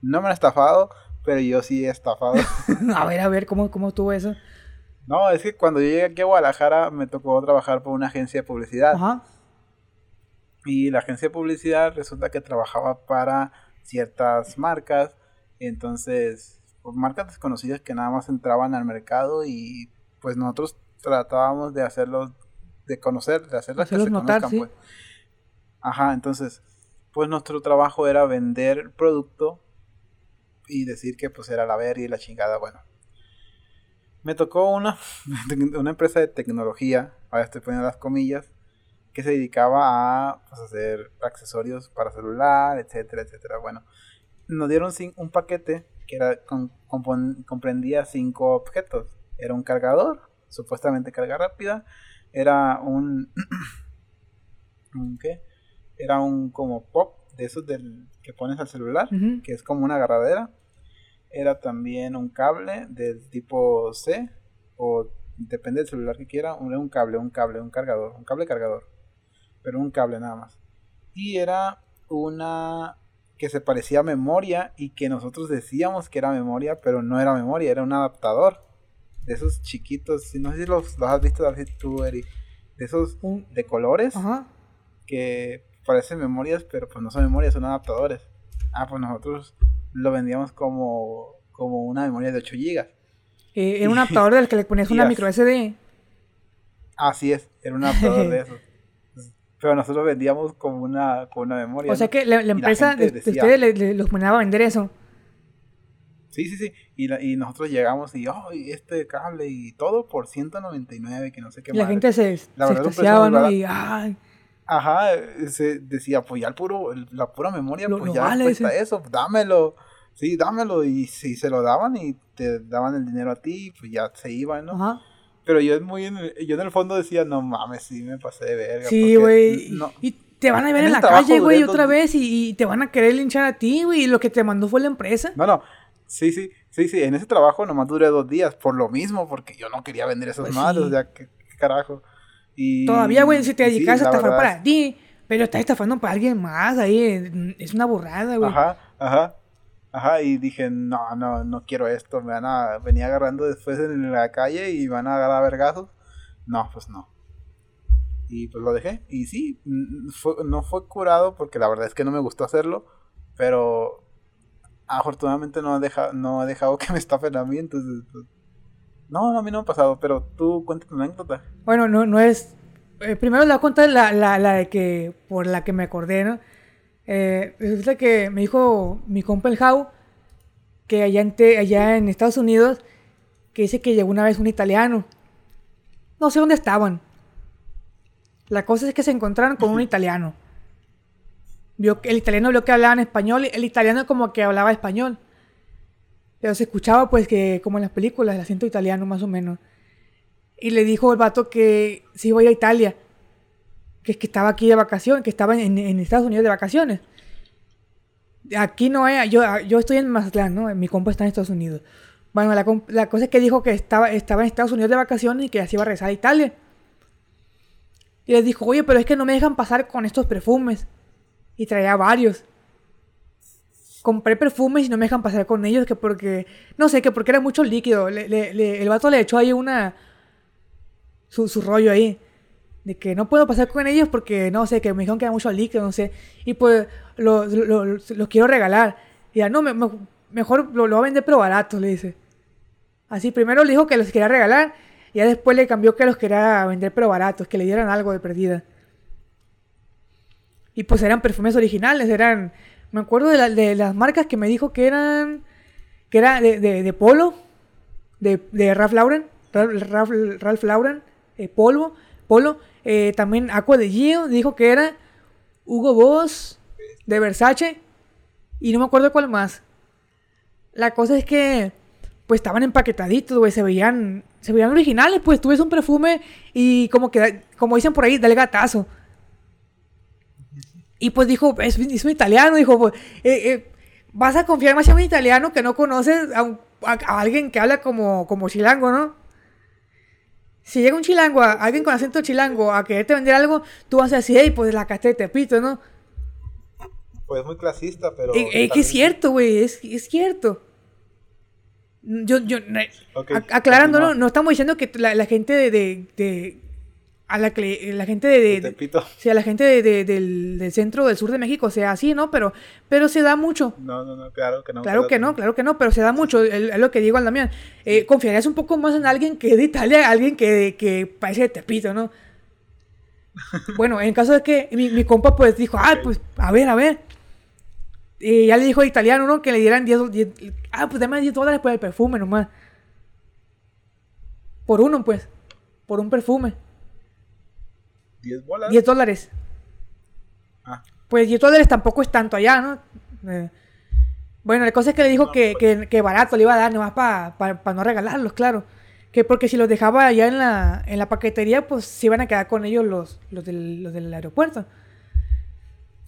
No me han estafado, pero yo sí he estafado. <laughs> a ver, a ver, ¿cómo, cómo estuvo eso? no, es que cuando yo llegué aquí a Guadalajara me tocó trabajar por una agencia de publicidad. Ajá. Y la agencia de publicidad resulta que trabajaba para ciertas marcas. Entonces, pues, marcas desconocidas que nada más entraban al mercado y pues nosotros tratábamos de hacerlos, de conocer, de hacerlas que se notar, conozcan, sí. pues. Ajá, entonces, pues nuestro trabajo era vender producto y decir que pues era la verga y la chingada, bueno. Me tocó una, <laughs> una empresa de tecnología, ahora estoy poniendo las comillas, que se dedicaba a pues, hacer accesorios para celular, etcétera, etcétera. Bueno, nos dieron un paquete que era con- comprendía cinco objetos. Era un cargador, supuestamente carga rápida. Era un, <clears throat> un ¿qué? Era un como pop de esos del que pones al celular, que es como una agarradera. Era también un cable del tipo C o depende del celular que quiera, un, un cable, un cable, un cargador, un cable cargador, pero un cable nada más. Y era una que se parecía a memoria y que nosotros decíamos que era memoria, pero no era memoria, era un adaptador. De esos chiquitos, no sé si los, los has visto David, tú, Eri, de esos de colores Ajá. que parecen memorias, pero pues no son memorias, son adaptadores. Ah, pues nosotros lo vendíamos como, como una memoria de 8 GB. Eh, era <laughs> un adaptador del que le ponías una micro SD. Así es, era un adaptador de <laughs> esos. Pero nosotros vendíamos como una, como una memoria. O sea que la, la Y la empresa de, ustedes le, le- los ponía a vender eso. Sí, sí, sí. Y, la- y nosotros llegamos y, oh, y este cable y todo por 199, que no sé qué Y la gente se, La se verdad, un precio extasiaba, muy ¿no? Y, ay, Ajá, se decía, pues ya el puro, el- la pura memoria, Lo- pues lo ya vale cuesta ese. eso, dámelo. Sí, dámelo. Y si se lo daban y te daban el dinero a ti, pues ya se iban, ¿no? ajá. Pero yo muy en el, yo en el fondo decía, no mames, sí me pasé de verga. Sí, güey. No, Y te van a ver En en la calle, güey, otra vez y, y te van a querer linchar a ti, güey. Y lo que te mandó fue la empresa. no, no. Sí, sí, sí, sí. En ese trabajo nomás duré dos días por lo mismo, porque yo no quería vender esas Pues madres, sí. o sea, ¿qué, qué carajo. Y, Todavía, güey, si te y sí, dedicas a estafar para ti, pero estás estafando para alguien más, ahí es una burrada, güey. Ajá, ajá. Ajá, y dije, no, no, no quiero esto, me van a venir agarrando después en la calle y van a agarrar vergazos. No, pues no. Y pues lo dejé. Y sí, fue- no fue curado porque la verdad es que no me gustó hacerlo, pero afortunadamente no, ha deja, no he dejado <laughs> que me estafen a mí, entonces... no, a mí no me ha pasado, pero tú cuéntate una anécdota. Bueno, no, no es. eh, primero le voy a contar la, la, la de que. Por la que me acordé, ¿no? Eh, resulta que me dijo mi compa el Jau que allá en, Te- allá en Estados Unidos. Que dice que llegó una vez un italiano. No sé dónde estaban. La cosa es que se encontraron con un italiano. Vio que el italiano vio que hablaban español. y El italiano como que hablaba español. Pero se escuchaba pues que como en las películas, el acento italiano más o menos. Y le dijo el vato que se iba a ir a Italia. Que, que estaba aquí de vacaciones, que estaba en, Estados Unidos de vacaciones. Aquí no es, yo, yo estoy en Mazatlán, ¿no? Mi compa está en Estados Unidos. Bueno, la, la cosa es que dijo que estaba, estaba en Estados Unidos de vacaciones y que así iba a regresar a Italia. Y les dijo, oye, pero es que no me dejan pasar con estos perfumes. Y traía varios. Compré perfumes y no me dejan pasar con ellos, que porque, no sé, que porque era mucho líquido. El vato le echó ahí una, su, su rollo ahí. De que no puedo pasar con ellos porque, no sé, que me dijeron que era mucho líquido, no sé. Y pues los lo, quiero regalar. Y ya, no, me- me- mejor lo, voy a vender pero barato, le dice. Así, primero le dijo que los quería regalar. Y ya después le cambió que los quería vender pero baratos, que le dieran algo de perdida. Y pues eran perfumes originales, eran... Me acuerdo de, de las marcas que me dijo que eran... que era de, de, Polo, de, de Ralph Lauren, Ralph, Ralph, Lauren, eh, Polvo, Polo. Eh, también Aqua de Gio dijo que era Hugo Boss, de Versace, y no me acuerdo cuál más. La cosa es que, pues estaban empaquetaditos, güey, se veían, se veían originales, pues tú un perfume y como que, como dicen por ahí, dale gatazo. Y pues dijo, es, es un italiano, dijo, pues, eh, eh, vas a confiar más en un italiano que no conoces a, un- a- a alguien que habla como, como chilango, ¿no? Si llega un chilango, a, alguien con acento chilango, a quererte vender algo, tú vas a decir, hey, pues la casté de Tepito, ¿no? Pues muy clasista, pero. Eh, eh, que es cierto, güey, es, es cierto. Yo, yo, ne- Ok, a- aclarándolo, continúa. no estamos diciendo que la, la gente de, de, de- a la que la gente de, de- o sea, la gente de- de- del, del centro del sur de México sea así, ¿no? Pero, pero se da mucho. No, no, no, claro que no. Claro que no, claro que no, pero se da mucho, es lo que digo al Damián. Eh, confiarías un poco más en alguien que es de Italia, alguien que, que parece de Tepito, ¿no? <laughs> Bueno, en caso de que mi, mi compa pues dijo, ah, pues, a ver, a ver. Y ya le dijo al italiano, ¿no? Que le dieran 10, do- 10 ah, pues dame 10 dólares por el perfume nomás. Por uno, pues, por un perfume. 10 bolas. 10 dólares. Ah, Pues 10 dólares tampoco es tanto allá, ¿no? Eh, bueno, la cosa es que le dijo No, que, pues. que, que barato le iba a dar, nomás para no regalarlos, claro. Que porque si los dejaba allá en la, en la paquetería, pues se iban a quedar con ellos los, los, del, los del aeropuerto.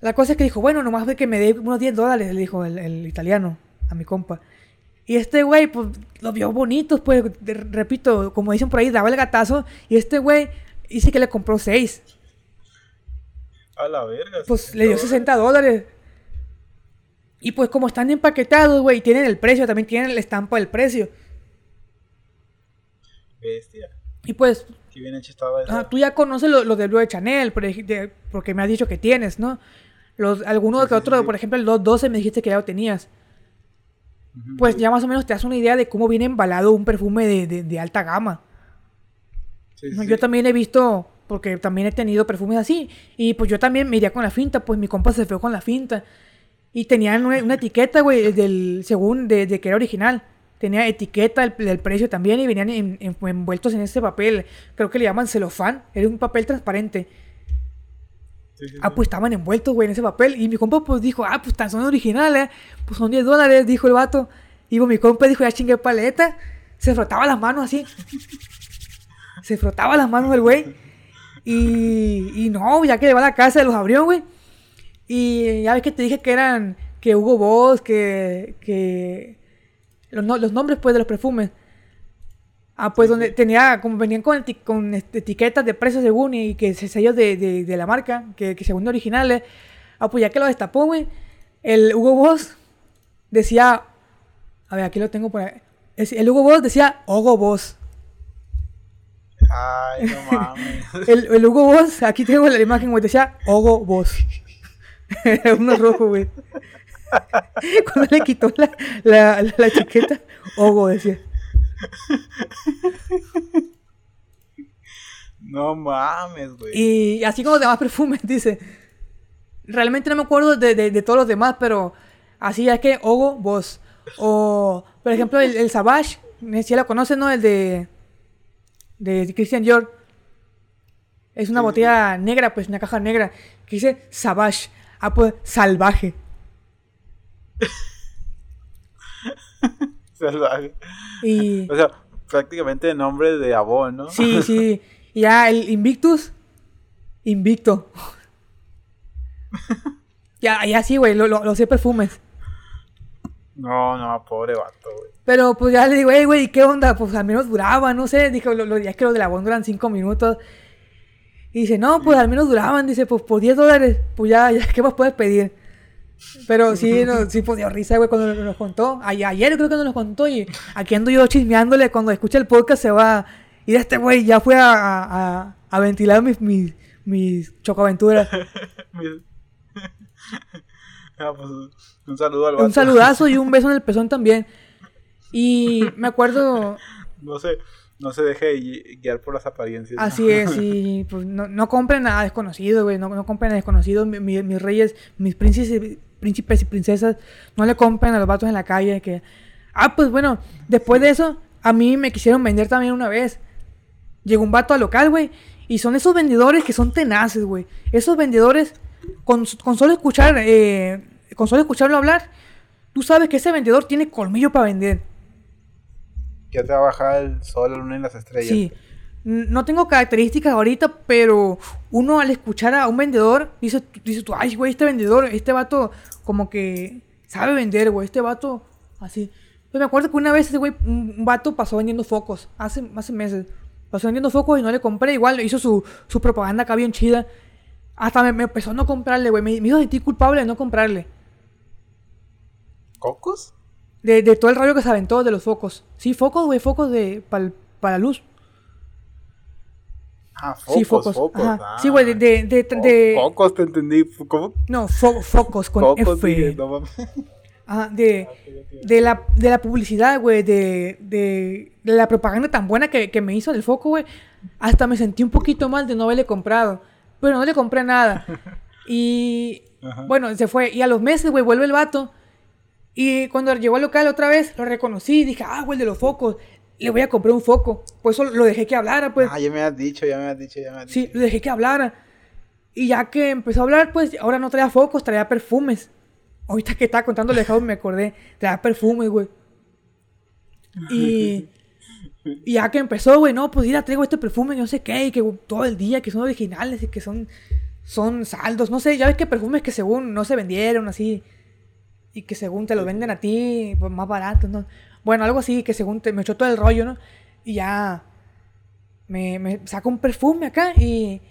La cosa es que dijo, bueno, nomás de que me dé unos 10 dólares, le dijo el, el italiano a mi compa. Y este güey, pues, los vio bonitos, pues, de- repito, como dicen por ahí, daba el gatazo. Y este güey dice que le compró 6. a la verga. Pues le dio 60 dólares. Y pues como están empaquetados, güey, tienen el precio, también tienen la estampa del precio. Bestia. Y pues Qué bien hecho estaba eso. ah, tú ya conoces lo, lo del Blue de Chanel, por ej- de- porque me has dicho que tienes, ¿no? Los, alguno Sí, que sí, otro, sí. por ejemplo, el 212 me dijiste que ya lo tenías. Pues ya más o menos te das una idea de cómo viene embalado un perfume de, de- de alta gama. Sí, sí, No, sí. Yo también he visto, porque también he tenido perfumes así. Y pues yo también me iría con la finta, pues mi compa se fue con la finta. Y tenían una, una etiqueta, güey, del, según de, de que era original. Tenía etiqueta del, del precio también y venían en- en- envueltos en ese papel. Creo que le llaman celofán. Era un papel transparente. Sí, sí, Ah, pues estaban envueltos, güey, en ese papel. Y mi compa, pues dijo, ah, pues tan son originales. Pues son 10 dólares, dijo el vato. Y pues, mi compa dijo, ya chingue paleta. Se frotaba las manos así. Se frotaba las manos el güey. Y, y no, ya que llegó a la casa, los abrió, güey. Y ya ves que te dije que eran, que Hugo Boss, que, que los, no- los nombres, pues, de los perfumes. Ah, pues donde tenía, como venían con, con etiquetas de precio según y que se- sellos de, de, de la marca, que, que según originales. Ah, pues ya que lo destapó, güey. El Hugo Boss decía, a ver, aquí lo tengo por ahí. El Hugo Boss decía Hugo Boss. Ay, no mames. El, el Hugo Boss, aquí tengo la imagen, güey, decía Hugo Boss. Era <laughs> uno rojo, güey. <laughs> Cuando le quitó la, la, la, la etiqueta, Hugo decía. no mames, güey. Y así como los demás perfumes, <laughs> dice. Realmente no me acuerdo de, de- de todos los demás, pero así es que Hugo Boss. O, por ejemplo, el, el Savage, si la conocen, ¿no? El de, de Christian Dior. Es una Sí, botella negra, pues una caja negra, que dice Savage. Ah, pues salvaje. <laughs> Salvaje. Y O sea, prácticamente nombre de Avon, ¿no? sí, sí. Y ya el Invictus, Invicto. <laughs> Ya, ya sí, güey, lo, lo, los perfumes. No, no, pobre vato, güey. Pero pues ya le digo, hey, güey, ¿qué onda? Pues al menos duraba, no sé. Dijo, lo, lo, ya es que los de la Bond duran 5 minutos. Y dice, no, pues al menos duraban. Dice, pues por 10 dólares, pues ya, ya, ¿qué más puedes pedir? Pero sí, no, sí, pues dio risa, güey, cuando nos, contó. Ay- ayer creo que nos contó y aquí ando yo chismeándole. Cuando escucha el podcast se va. Y este güey ya fue a, a, a- ventilar mis, mis, mis chocoaventuras. <laughs> Mira. <laughs> Ah, pues, un saludo al vato. Un saludazo y <laughs> un beso en el pezón también. Y <laughs> me acuerdo, No se, no se deje gui- guiar por las apariencias. Así es, <laughs> y pues no, no compren a desconocidos, güey, no, no compren a desconocidos, mi- mi- mis reyes, mis príncipes, y- príncipes y princesas, no le compren a los vatos en la calle que, Ah, pues bueno, después de eso, a mí me quisieron vender también una vez. Llegó un vato al local, güey. Y son esos vendedores que son tenaces, güey. Esos vendedores, con, con solo escuchar, eh, con solo escucharlo hablar, tú sabes que ese vendedor tiene colmillo para vender. Ya te va a bajar el sol, la luna y las estrellas. Sí. No tengo características ahorita, pero uno al escuchar a un vendedor, dice, dice tú, ay, güey, este vendedor, este vato, como que sabe vender, güey, este vato, así. Pues me acuerdo que una vez ese güey, un, un vato pasó vendiendo focos, hace, hace meses. Pasó vendiendo focos y no le compré, igual hizo su, su propaganda acá bien chida. Hasta me, me empezó a no comprarle, güey, me, me hizo sentir culpable de no comprarle. ¿Cocos? De, de todo el rollo que se aventó de los focos. Sí, focos, güey, focos de, para la luz. Ah, focos, sí, focos. focos. Ah. Sí, güey, de, de, de, de- Cocos, te entendí. ¿Cómo? No, fo- focos con Cocos, F. dije, no mames. <laughs> Ajá, de, de, la, de la publicidad, güey, de, de, de la propaganda tan buena que, que me hizo del foco, güey. Hasta me sentí un poquito mal de no haberle comprado. Pero no le compré nada. <laughs> Y Ajá. bueno, se fue. Y a los meses, güey, vuelve el vato. Y cuando llegó al local otra vez, lo reconocí. Dije, ah, güey, el de los focos. Le voy a comprar un foco. Pues eso lo dejé que hablara, pues. Ah, ya me has dicho, ya me has dicho, ya me has Sí, dicho. lo dejé que hablara. Y ya que empezó a hablar, pues ahora no traía focos, traía perfumes. Ahorita que estaba contando dejado me acordé. Traía perfumes, güey. Y, y ya que empezó, güey, no, pues mira, traigo este perfume, no sé qué, y que todo el día, que son originales y que son, son saldos. No sé, ya ves que perfumes que según no se vendieron, así. Y que según te los venden a ti, pues más baratos, ¿no? Bueno, algo así, que según te, me echó todo el rollo, ¿no? Y ya me, me saca un perfume acá y,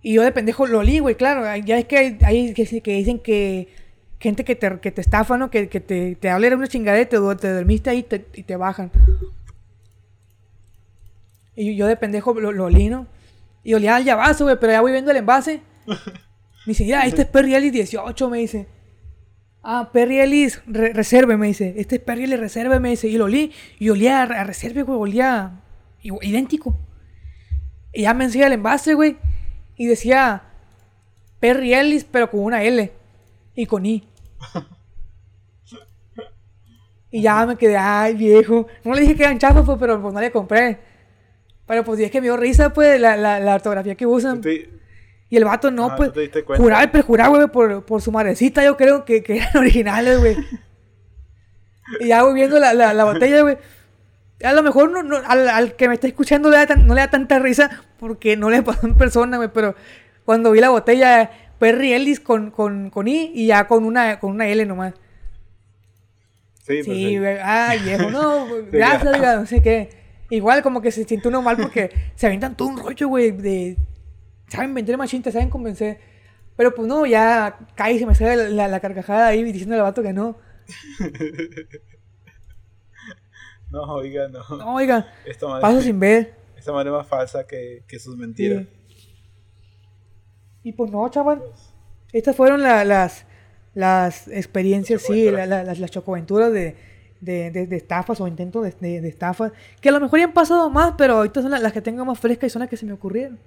y yo de pendejo lo olí, güey, claro. Ya es que hay, hay que, que dicen que gente que te, que te estafa, ¿no? Que, que te, te habla una chingadera, te, te dormiste ahí y te, y te bajan. Y yo de pendejo lo, lo olí, ¿no? Y olía al llavazo, güey, pero ya voy viendo el envase. <laughs> Me dice, mira, este es Perry Ellis 18, me dice. Ah, Perry Ellis re- Reserve, me dice. Este es Perry Ellis Reserve, me dice. Y lo olí. Y olía a, Reserve, güey, olía idéntico. Y ya me enseña el envase, güey. Y decía Perry Ellis, pero con una L. Y con I. <laughs> Y ya me quedé, ay, viejo. No le dije que eran chafas, pues, pero pues no le compré. Pero pues es que me dio risa, pues, la, la, la ortografía que usan. Y el vato no, Ah, pues. Juraba y perjuraba, güey, por, por su madrecita, yo creo que, que eran <laughs> originales, güey. y ya voy viendo la, la, la botella, güey. A lo mejor no, no- al, al que me está escuchando le da tan- no le da tanta risa porque no le <laughs> pasó en persona, güey. Pero cuando vi la botella, Perry Ellis con, con, con I y ya con una, con una L nomás. Sí, pues, Sí, sí. güey. Ay, viejo, no, <laughs> güey, Sí, gracias, diga, no sé qué. Igual como que se siente uno mal porque se avientan todo un rollo, güey, de... Saben vender machín, te saben convencer. Pero pues no, ya cae y se me sale la, la- la carcajada ahí diciendo al vato que no. <laughs> No, oiga, no. No, oiga, Esta madre, paso sin ver. esta madre es más falsa que, que sus mentiras. Y pues no, chaval. Estas fueron la- las, las experiencias, sí, las, las chocoaventuras de, de, de- de estafas o intentos de, de, de estafas. Que a lo mejor ya han pasado más, pero ahorita son las, las que tengo más frescas y son las que se me ocurrieron.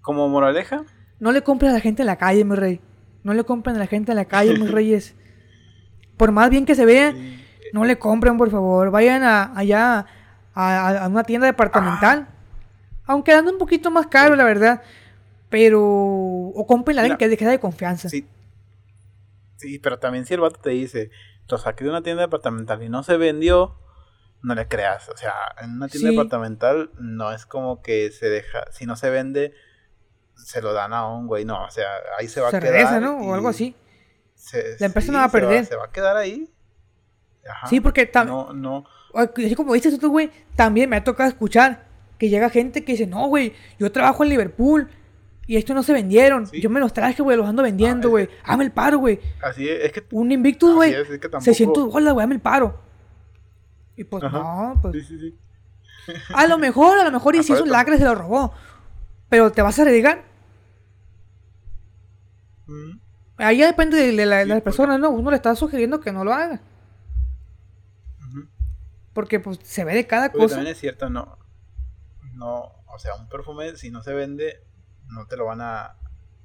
Como moraleja, No le compren a la gente en la calle, mi rey. No le compren a la gente en la calle, mis <laughs> reyes. Por más bien que se vea, no le compren, por favor. Vayan a, allá a, una tienda departamental. Aunque anda un poquito más caro, la verdad. Pero. O compren a alguien que sea de confianza. sí. Sí, pero también si el vato te dice, lo saqué de una tienda departamental y no se vendió, no le creas. O sea, en una tienda Sí. departamental no es como que se deja, si no se vende, se lo dan a un güey. No, o sea, ahí se va se a quedar. regresa, ¿no? O algo así. se- La empresa sí, no va a se perder. Se va, a quedar ahí. Ajá. Sí, porque tam- No, no. Así como dices tú, güey, también me ha tocado escuchar que llega gente que dice, no, güey, yo trabajo en Liverpool y estos no se vendieron. Sí. Yo me los traje, güey, los ando vendiendo, es güey. Hazme el paro, güey. Así es, es que. Un Invictus, güey. es, es que tampoco- 600 bolas, güey, hazme el paro. Y pues Ajá. no, pues. Sí, sí, sí. A lo mejor, a lo mejor y si hizo un lacre se lo robó. Pero te vas a arriesgar. Mm. Ahí ya depende de, de la- de las personas, ¿no? Uno le está sugiriendo que no lo haga. Porque pues se ve de cada Porque cosa. también es cierto, no. No, o sea, un perfume, si no se vende, no te lo van a.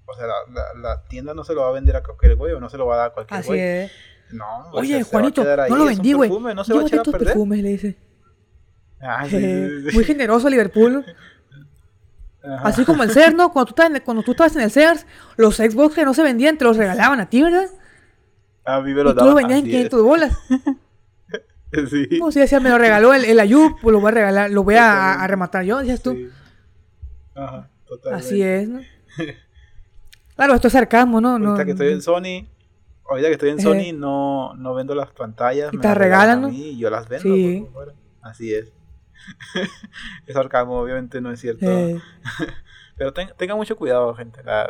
O sea, la, la- la tienda no se lo va a vender a cualquier güey o no se lo va a dar a cualquier Así güey. es. No, Oye, a Juanito, no lo vendí, güey. No se va a echar a perder. perfumes, le dice. Ah, sí, sí, sí, sí. Muy generoso Liverpool, ¿no? Ajá. Así como el Sears, ¿no? Cuando tú, estabas en- cuando tú estabas en el Sears, los Xbox que no se vendían te los regalaban a ti, ¿verdad? Ah, vive Y los tú lo vendías en 500 bolas. <laughs> Sí. Pues si decía, me lo regaló el, el Ayub, pues lo voy a regalar, lo voy a, a rematar yo, decías tú. Ajá, totalmente. Así es, ¿no? <laughs> Claro, esto es sarcasmo, ¿no? no Ahorita que estoy en Sony, ahorita que estoy en Eh. Sony, no, no vendo las pantallas. Y me te las regalan, a ¿no? mí y yo las vendo. Sí. por. Así es. <laughs> es sarcasmo, obviamente no es cierto. eh, <laughs> Pero ten- tenga mucho cuidado, gente. La-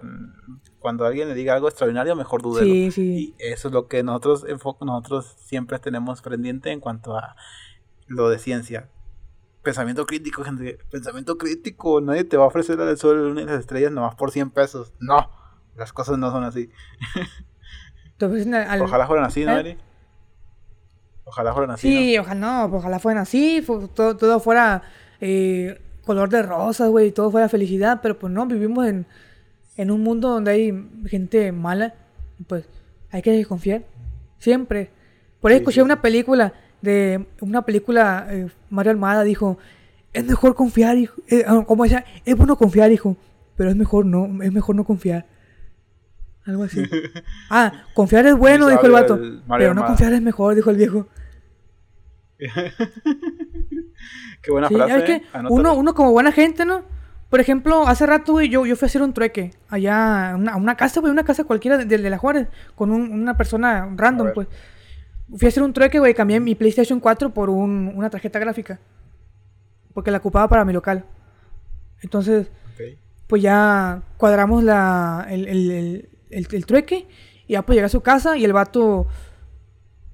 cuando alguien le diga algo extraordinario, mejor dúdelo. sí, sí. Y eso es lo que nosotros nosotros siempre tenemos pendiente en cuanto a lo de ciencia. Pensamiento crítico, gente. Pensamiento crítico. Nadie te va a ofrecer el sol, la luna y las estrellas nomás por 100 pesos. No. Las cosas no son así. <laughs> Ojalá fueran así, ¿no, ¿Eh? Eri? Ojalá fueran así. Sí, ojalá no, ojalá fueran así, fu- todo, todo fuera eh, color de rosas, güey, todo fuera felicidad, pero pues no, vivimos en, en un mundo donde hay gente mala, y pues hay que desconfiar, siempre. Por ahí Sí, escuché sí, una película, de una película, eh, Mario Almada dijo, es mejor confiar, hijo, eh, ah, como decía, es bueno confiar, hijo, pero es mejor no, es mejor no confiar. Algo así. <laughs> Ah, confiar es bueno, dijo el vato. el Pero no confiar es mejor, dijo el viejo. <laughs> Qué buena Sí, frase. ¿eh? que uno, uno como buena gente, ¿no? Por ejemplo, hace rato, güey, yo, yo fui a hacer un trueque allá a una, casa, güey, una casa cualquiera de, de la Juárez, con un- una persona random, pues. Fui a hacer un trueque, güey, cambié mi PlayStation 4 por un- una tarjeta gráfica. Porque la ocupaba para mi local. Entonces, pues ya cuadramos la, el, el, el, el- el trueque y ya pues llegué a su casa y el vato,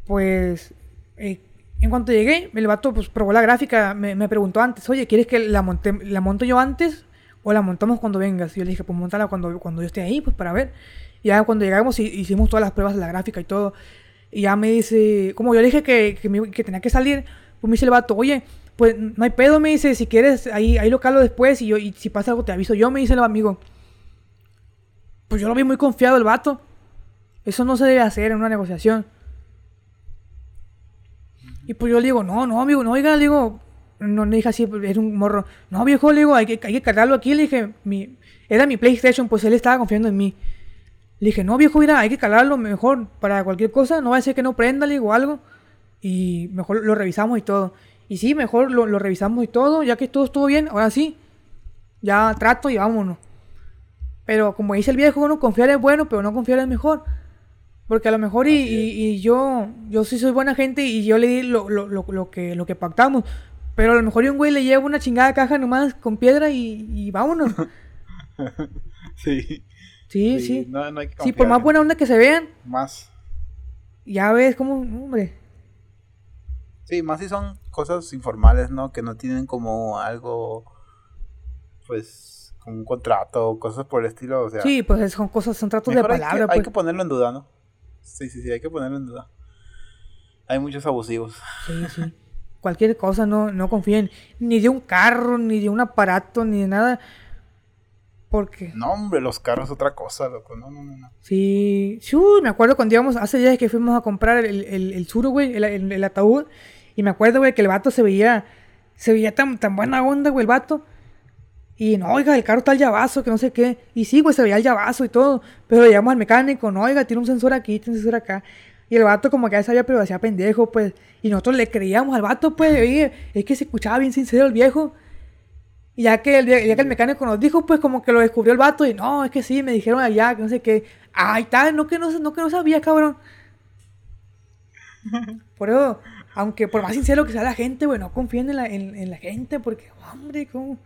pues, eh, en cuanto llegué, el vato pues probó la gráfica, me, preguntó antes, oye, ¿quieres que la, monte, la monto yo antes o la montamos cuando vengas? Yo le dije, pues montala cuando, cuando yo esté ahí, pues para ver. Y ya cuando llegamos hi- hicimos todas las pruebas de la gráfica y todo. Y ya me dice, como yo le dije que, que tenía que salir, pues me dice el vato, oye, pues no hay pedo, me dice, si quieres, ahí, ahí lo calo después y yo, y si pasa algo te aviso yo, me dice el amigo. Pues yo lo vi muy confiado el vato. Eso no se debe hacer en una negociación. Y pues yo le digo, no, no, amigo, no, oiga, le digo, no le dije así, es un morro. No, viejo, le digo, hay que, hay que cargarlo aquí. Le dije, mi, era mi PlayStation, pues él estaba confiando en mí. Le dije, no, viejo, mira, hay que cargarlo mejor para cualquier cosa. No va a ser que no prenda, le digo algo. Y mejor lo revisamos y todo. Y sí, mejor lo, lo revisamos y todo, ya que todo estuvo bien, ahora sí. Ya trato y vámonos. Pero como dice el viejo, no confiar es bueno, pero no confiar es mejor. Porque a lo mejor y, yo, yo sí soy buena gente y yo le di lo, lo, lo, lo que, lo que pactamos. Pero a lo mejor y un güey le lleva una chingada caja nomás con piedra y, y vámonos. <laughs> Sí. Sí, sí. No, no hay que Sí, por más buena onda que se vean, Más. ya ves como, hombre. Sí, más si son cosas informales, ¿no? Que no tienen como algo, pues, como un contrato o cosas por el estilo, o sea. Sí, pues son cosas, son tratos de mejor hay que- palabra, hay, pues. que ponerlo en duda, ¿no? Sí, sí, sí, hay que ponerlo en duda. Hay muchos abusivos. Sí, sí. Cualquier cosa, no, no confíen. Ni de un carro, ni de un aparato, ni de nada. Porque, No, hombre, los carros es otra cosa, loco. No, no, no. no. sí. sí, uy, me acuerdo cuando íbamos, hace días que fuimos a comprar el, el, el suro, güey, el, el- el ataúd. Y me acuerdo, güey, que el vato se veía, se veía tan, tan buena onda, güey, el vato. Y no, oiga, el carro está al llavazo, que no sé qué. Y sí, güey, se veía el llavazo y todo. Pero le llamamos al mecánico, no, oiga, tiene un sensor aquí, tiene un sensor acá. Y el vato como que ya sabía, pero hacía pendejo, pues. Y nosotros le creíamos al vato, pues, oye, es que se escuchaba bien sincero el viejo. Y ya que, el, ya que el mecánico nos dijo, pues como que lo descubrió el vato y no, es que sí, me dijeron allá, que no sé qué. Ay, tal, no que no, no que no sabía, cabrón. <laughs> Por eso, aunque por más sincero que sea la gente, güey, no confíen en la, en, en la gente, porque, hombre, ¿cómo?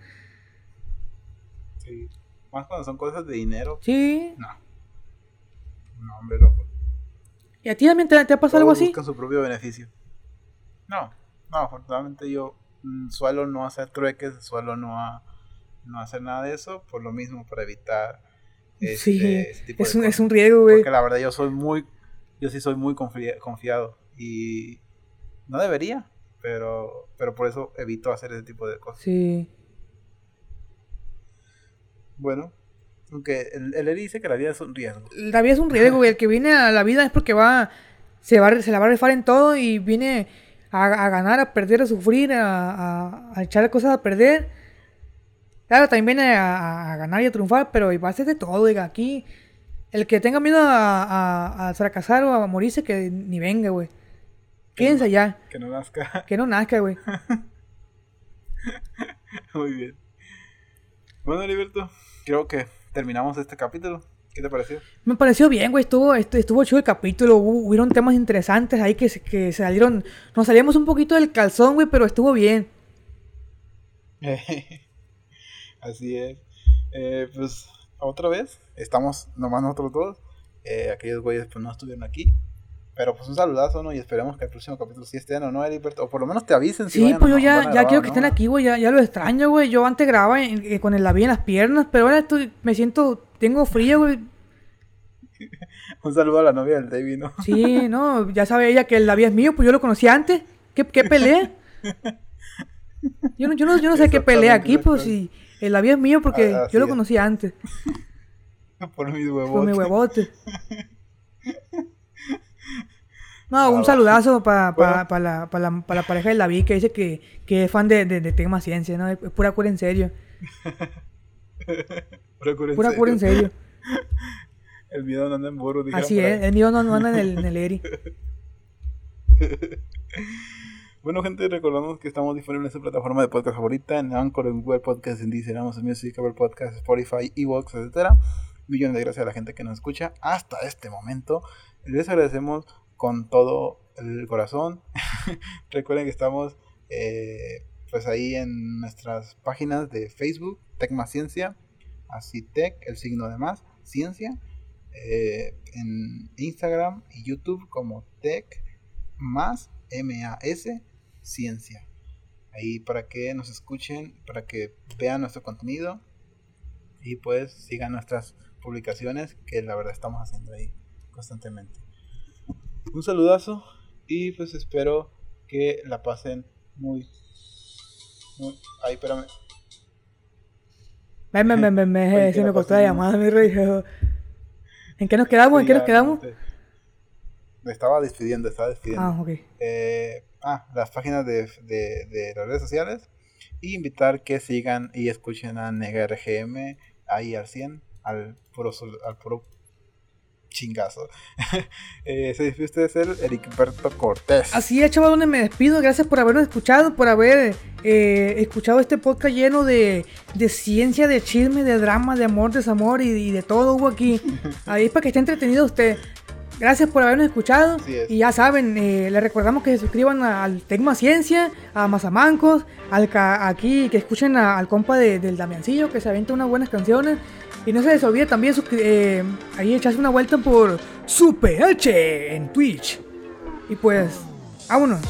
Más cuando son cosas de dinero. Sí. No. No, hombre, loco. ¿Y a ti también te, te ha pasado algo así? buscan su propio beneficio. No, no, afortunadamente yo mm, suelo no hacer trueques, suelo no, a- no hacer nada de eso, por lo mismo, para evitar este, Sí, ese tipo es de un, es cosas. un riesgo, güey. Porque la verdad yo soy muy, yo sí soy muy confia- confiado y no debería, pero, pero por eso evito hacer ese tipo de cosas. Sí. Bueno, aunque el Eri dice que la vida es un riesgo. La vida es un riesgo, güey. El que viene a la vida es porque va. se, va, a- se la va a rifar en todo y viene a, a ganar, a perder, a sufrir, a, a- a echar cosas a perder. Claro, también viene a, ganar y a triunfar, pero va a ser de todo, diga, aquí. El que tenga miedo a, fracasar o a morirse, que ni venga, güey. Quédense allá, Que no nazca. que no nazca, güey. <laughs> Muy bien. Bueno, Heriberto, creo que terminamos este capítulo. ¿Qué te pareció? Me pareció bien, güey. Estuvo, estu- estuvo chido el capítulo. Hubo- hubieron temas interesantes ahí que, que salieron. Nos salíamos un poquito del calzón, güey, pero estuvo bien. <laughs> Así es. Eh, pues otra vez, estamos nomás nosotros dos. Eh, aquellos güeyes pues no estuvieron aquí. Pero pues un saludazo, ¿no? Y esperemos que el próximo capítulo sí estén o no, Heriberto. O por lo menos te avisen si Sí, vayan pues yo ya, ya grabar quiero que no. estén aquí, güey. Ya, ya lo extraño, güey. Yo antes grababa en- eh, con el labial en las piernas, pero ahora estoy, me siento. Tengo frío, güey. <laughs> Un saludo a la novia del David, ¿no? Sí, no, ya sabe ella que el labial es mío, pues yo lo conocí antes. ¿Qué, qué pelea? Yo no, yo no, yo no sé qué pelea aquí, pues si el labial es mío porque Ah, yo lo es. conocí antes. <laughs> por mis huevos. Por mi huevote. <laughs> No, un saludazo para la, pa la, pa la pareja de David que dice que, que es fan de, de, de tema ciencia, ¿no? Es pura cura en serio. <laughs> Pura cura en Pura serio. cura en serio. <laughs> El miedo no anda en burro, dijeron Así es, el mío no, no anda en el, en el Eri. <laughs> Bueno, gente, recordamos que estamos disponibles en su plataforma de podcast favorita, en Anchor, en Google Podcast, en Deezer, Amazon Music, Apple Podcast, Spotify, Evox, etcétera. Millones de gracias a la gente que nos escucha hasta este momento. Les agradecemos con todo el corazón. <laughs> Recuerden que estamos eh, pues ahí en nuestras páginas de Facebook, Tecma Ciencia, así Tech, el signo de más, Ciencia, eh, en Instagram y YouTube como Tech más Ciencia. Ahí para que nos escuchen, para que vean nuestro contenido y pues sigan nuestras publicaciones que la verdad estamos haciendo ahí constantemente. Un saludazo y pues espero que la pasen muy... muy... Ay, espérame. Ven, ven, ven, ven, ven, Oye, se ¿qué me cortó la llamada, mi rey. ¿En qué nos quedamos? ¿En qué nos quedamos? te- Me estaba despidiendo, estaba despidiendo. Ah, ok. eh, ah, las páginas de, de, de las redes sociales y invitar que sigan y escuchen a Nega RGM ahí al 100, al puro, al puro chingazo. <laughs> eh, se despide usted de ser Ericberto Cortés. Así es, chavalones, me despido. Gracias por habernos escuchado, por haber eh, escuchado este podcast lleno de, de ciencia, de chisme, de drama, de amor, desamor y, y de todo hubo aquí. <laughs> Ahí para que esté entretenido usted. Gracias por habernos escuchado. Es. Y ya saben, eh, les recordamos que se suscriban al Tecma Ciencia, a Mazamancos, al ca- aquí que escuchen a- al compa de- del Damiancillo, que se avienta unas buenas canciones. Y no se les olvide también eh, ahí echarse una vuelta por Super H en Twitch. Y pues, vámonos.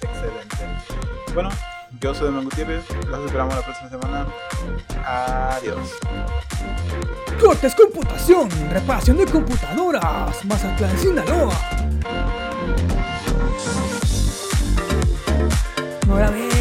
Excelente. Bueno, yo soy Damián Gutiérrez. Los esperamos la próxima semana. Adiós. Cortes Computación, reparación de computadoras, Mazatlán, Sinaloa. No la veo.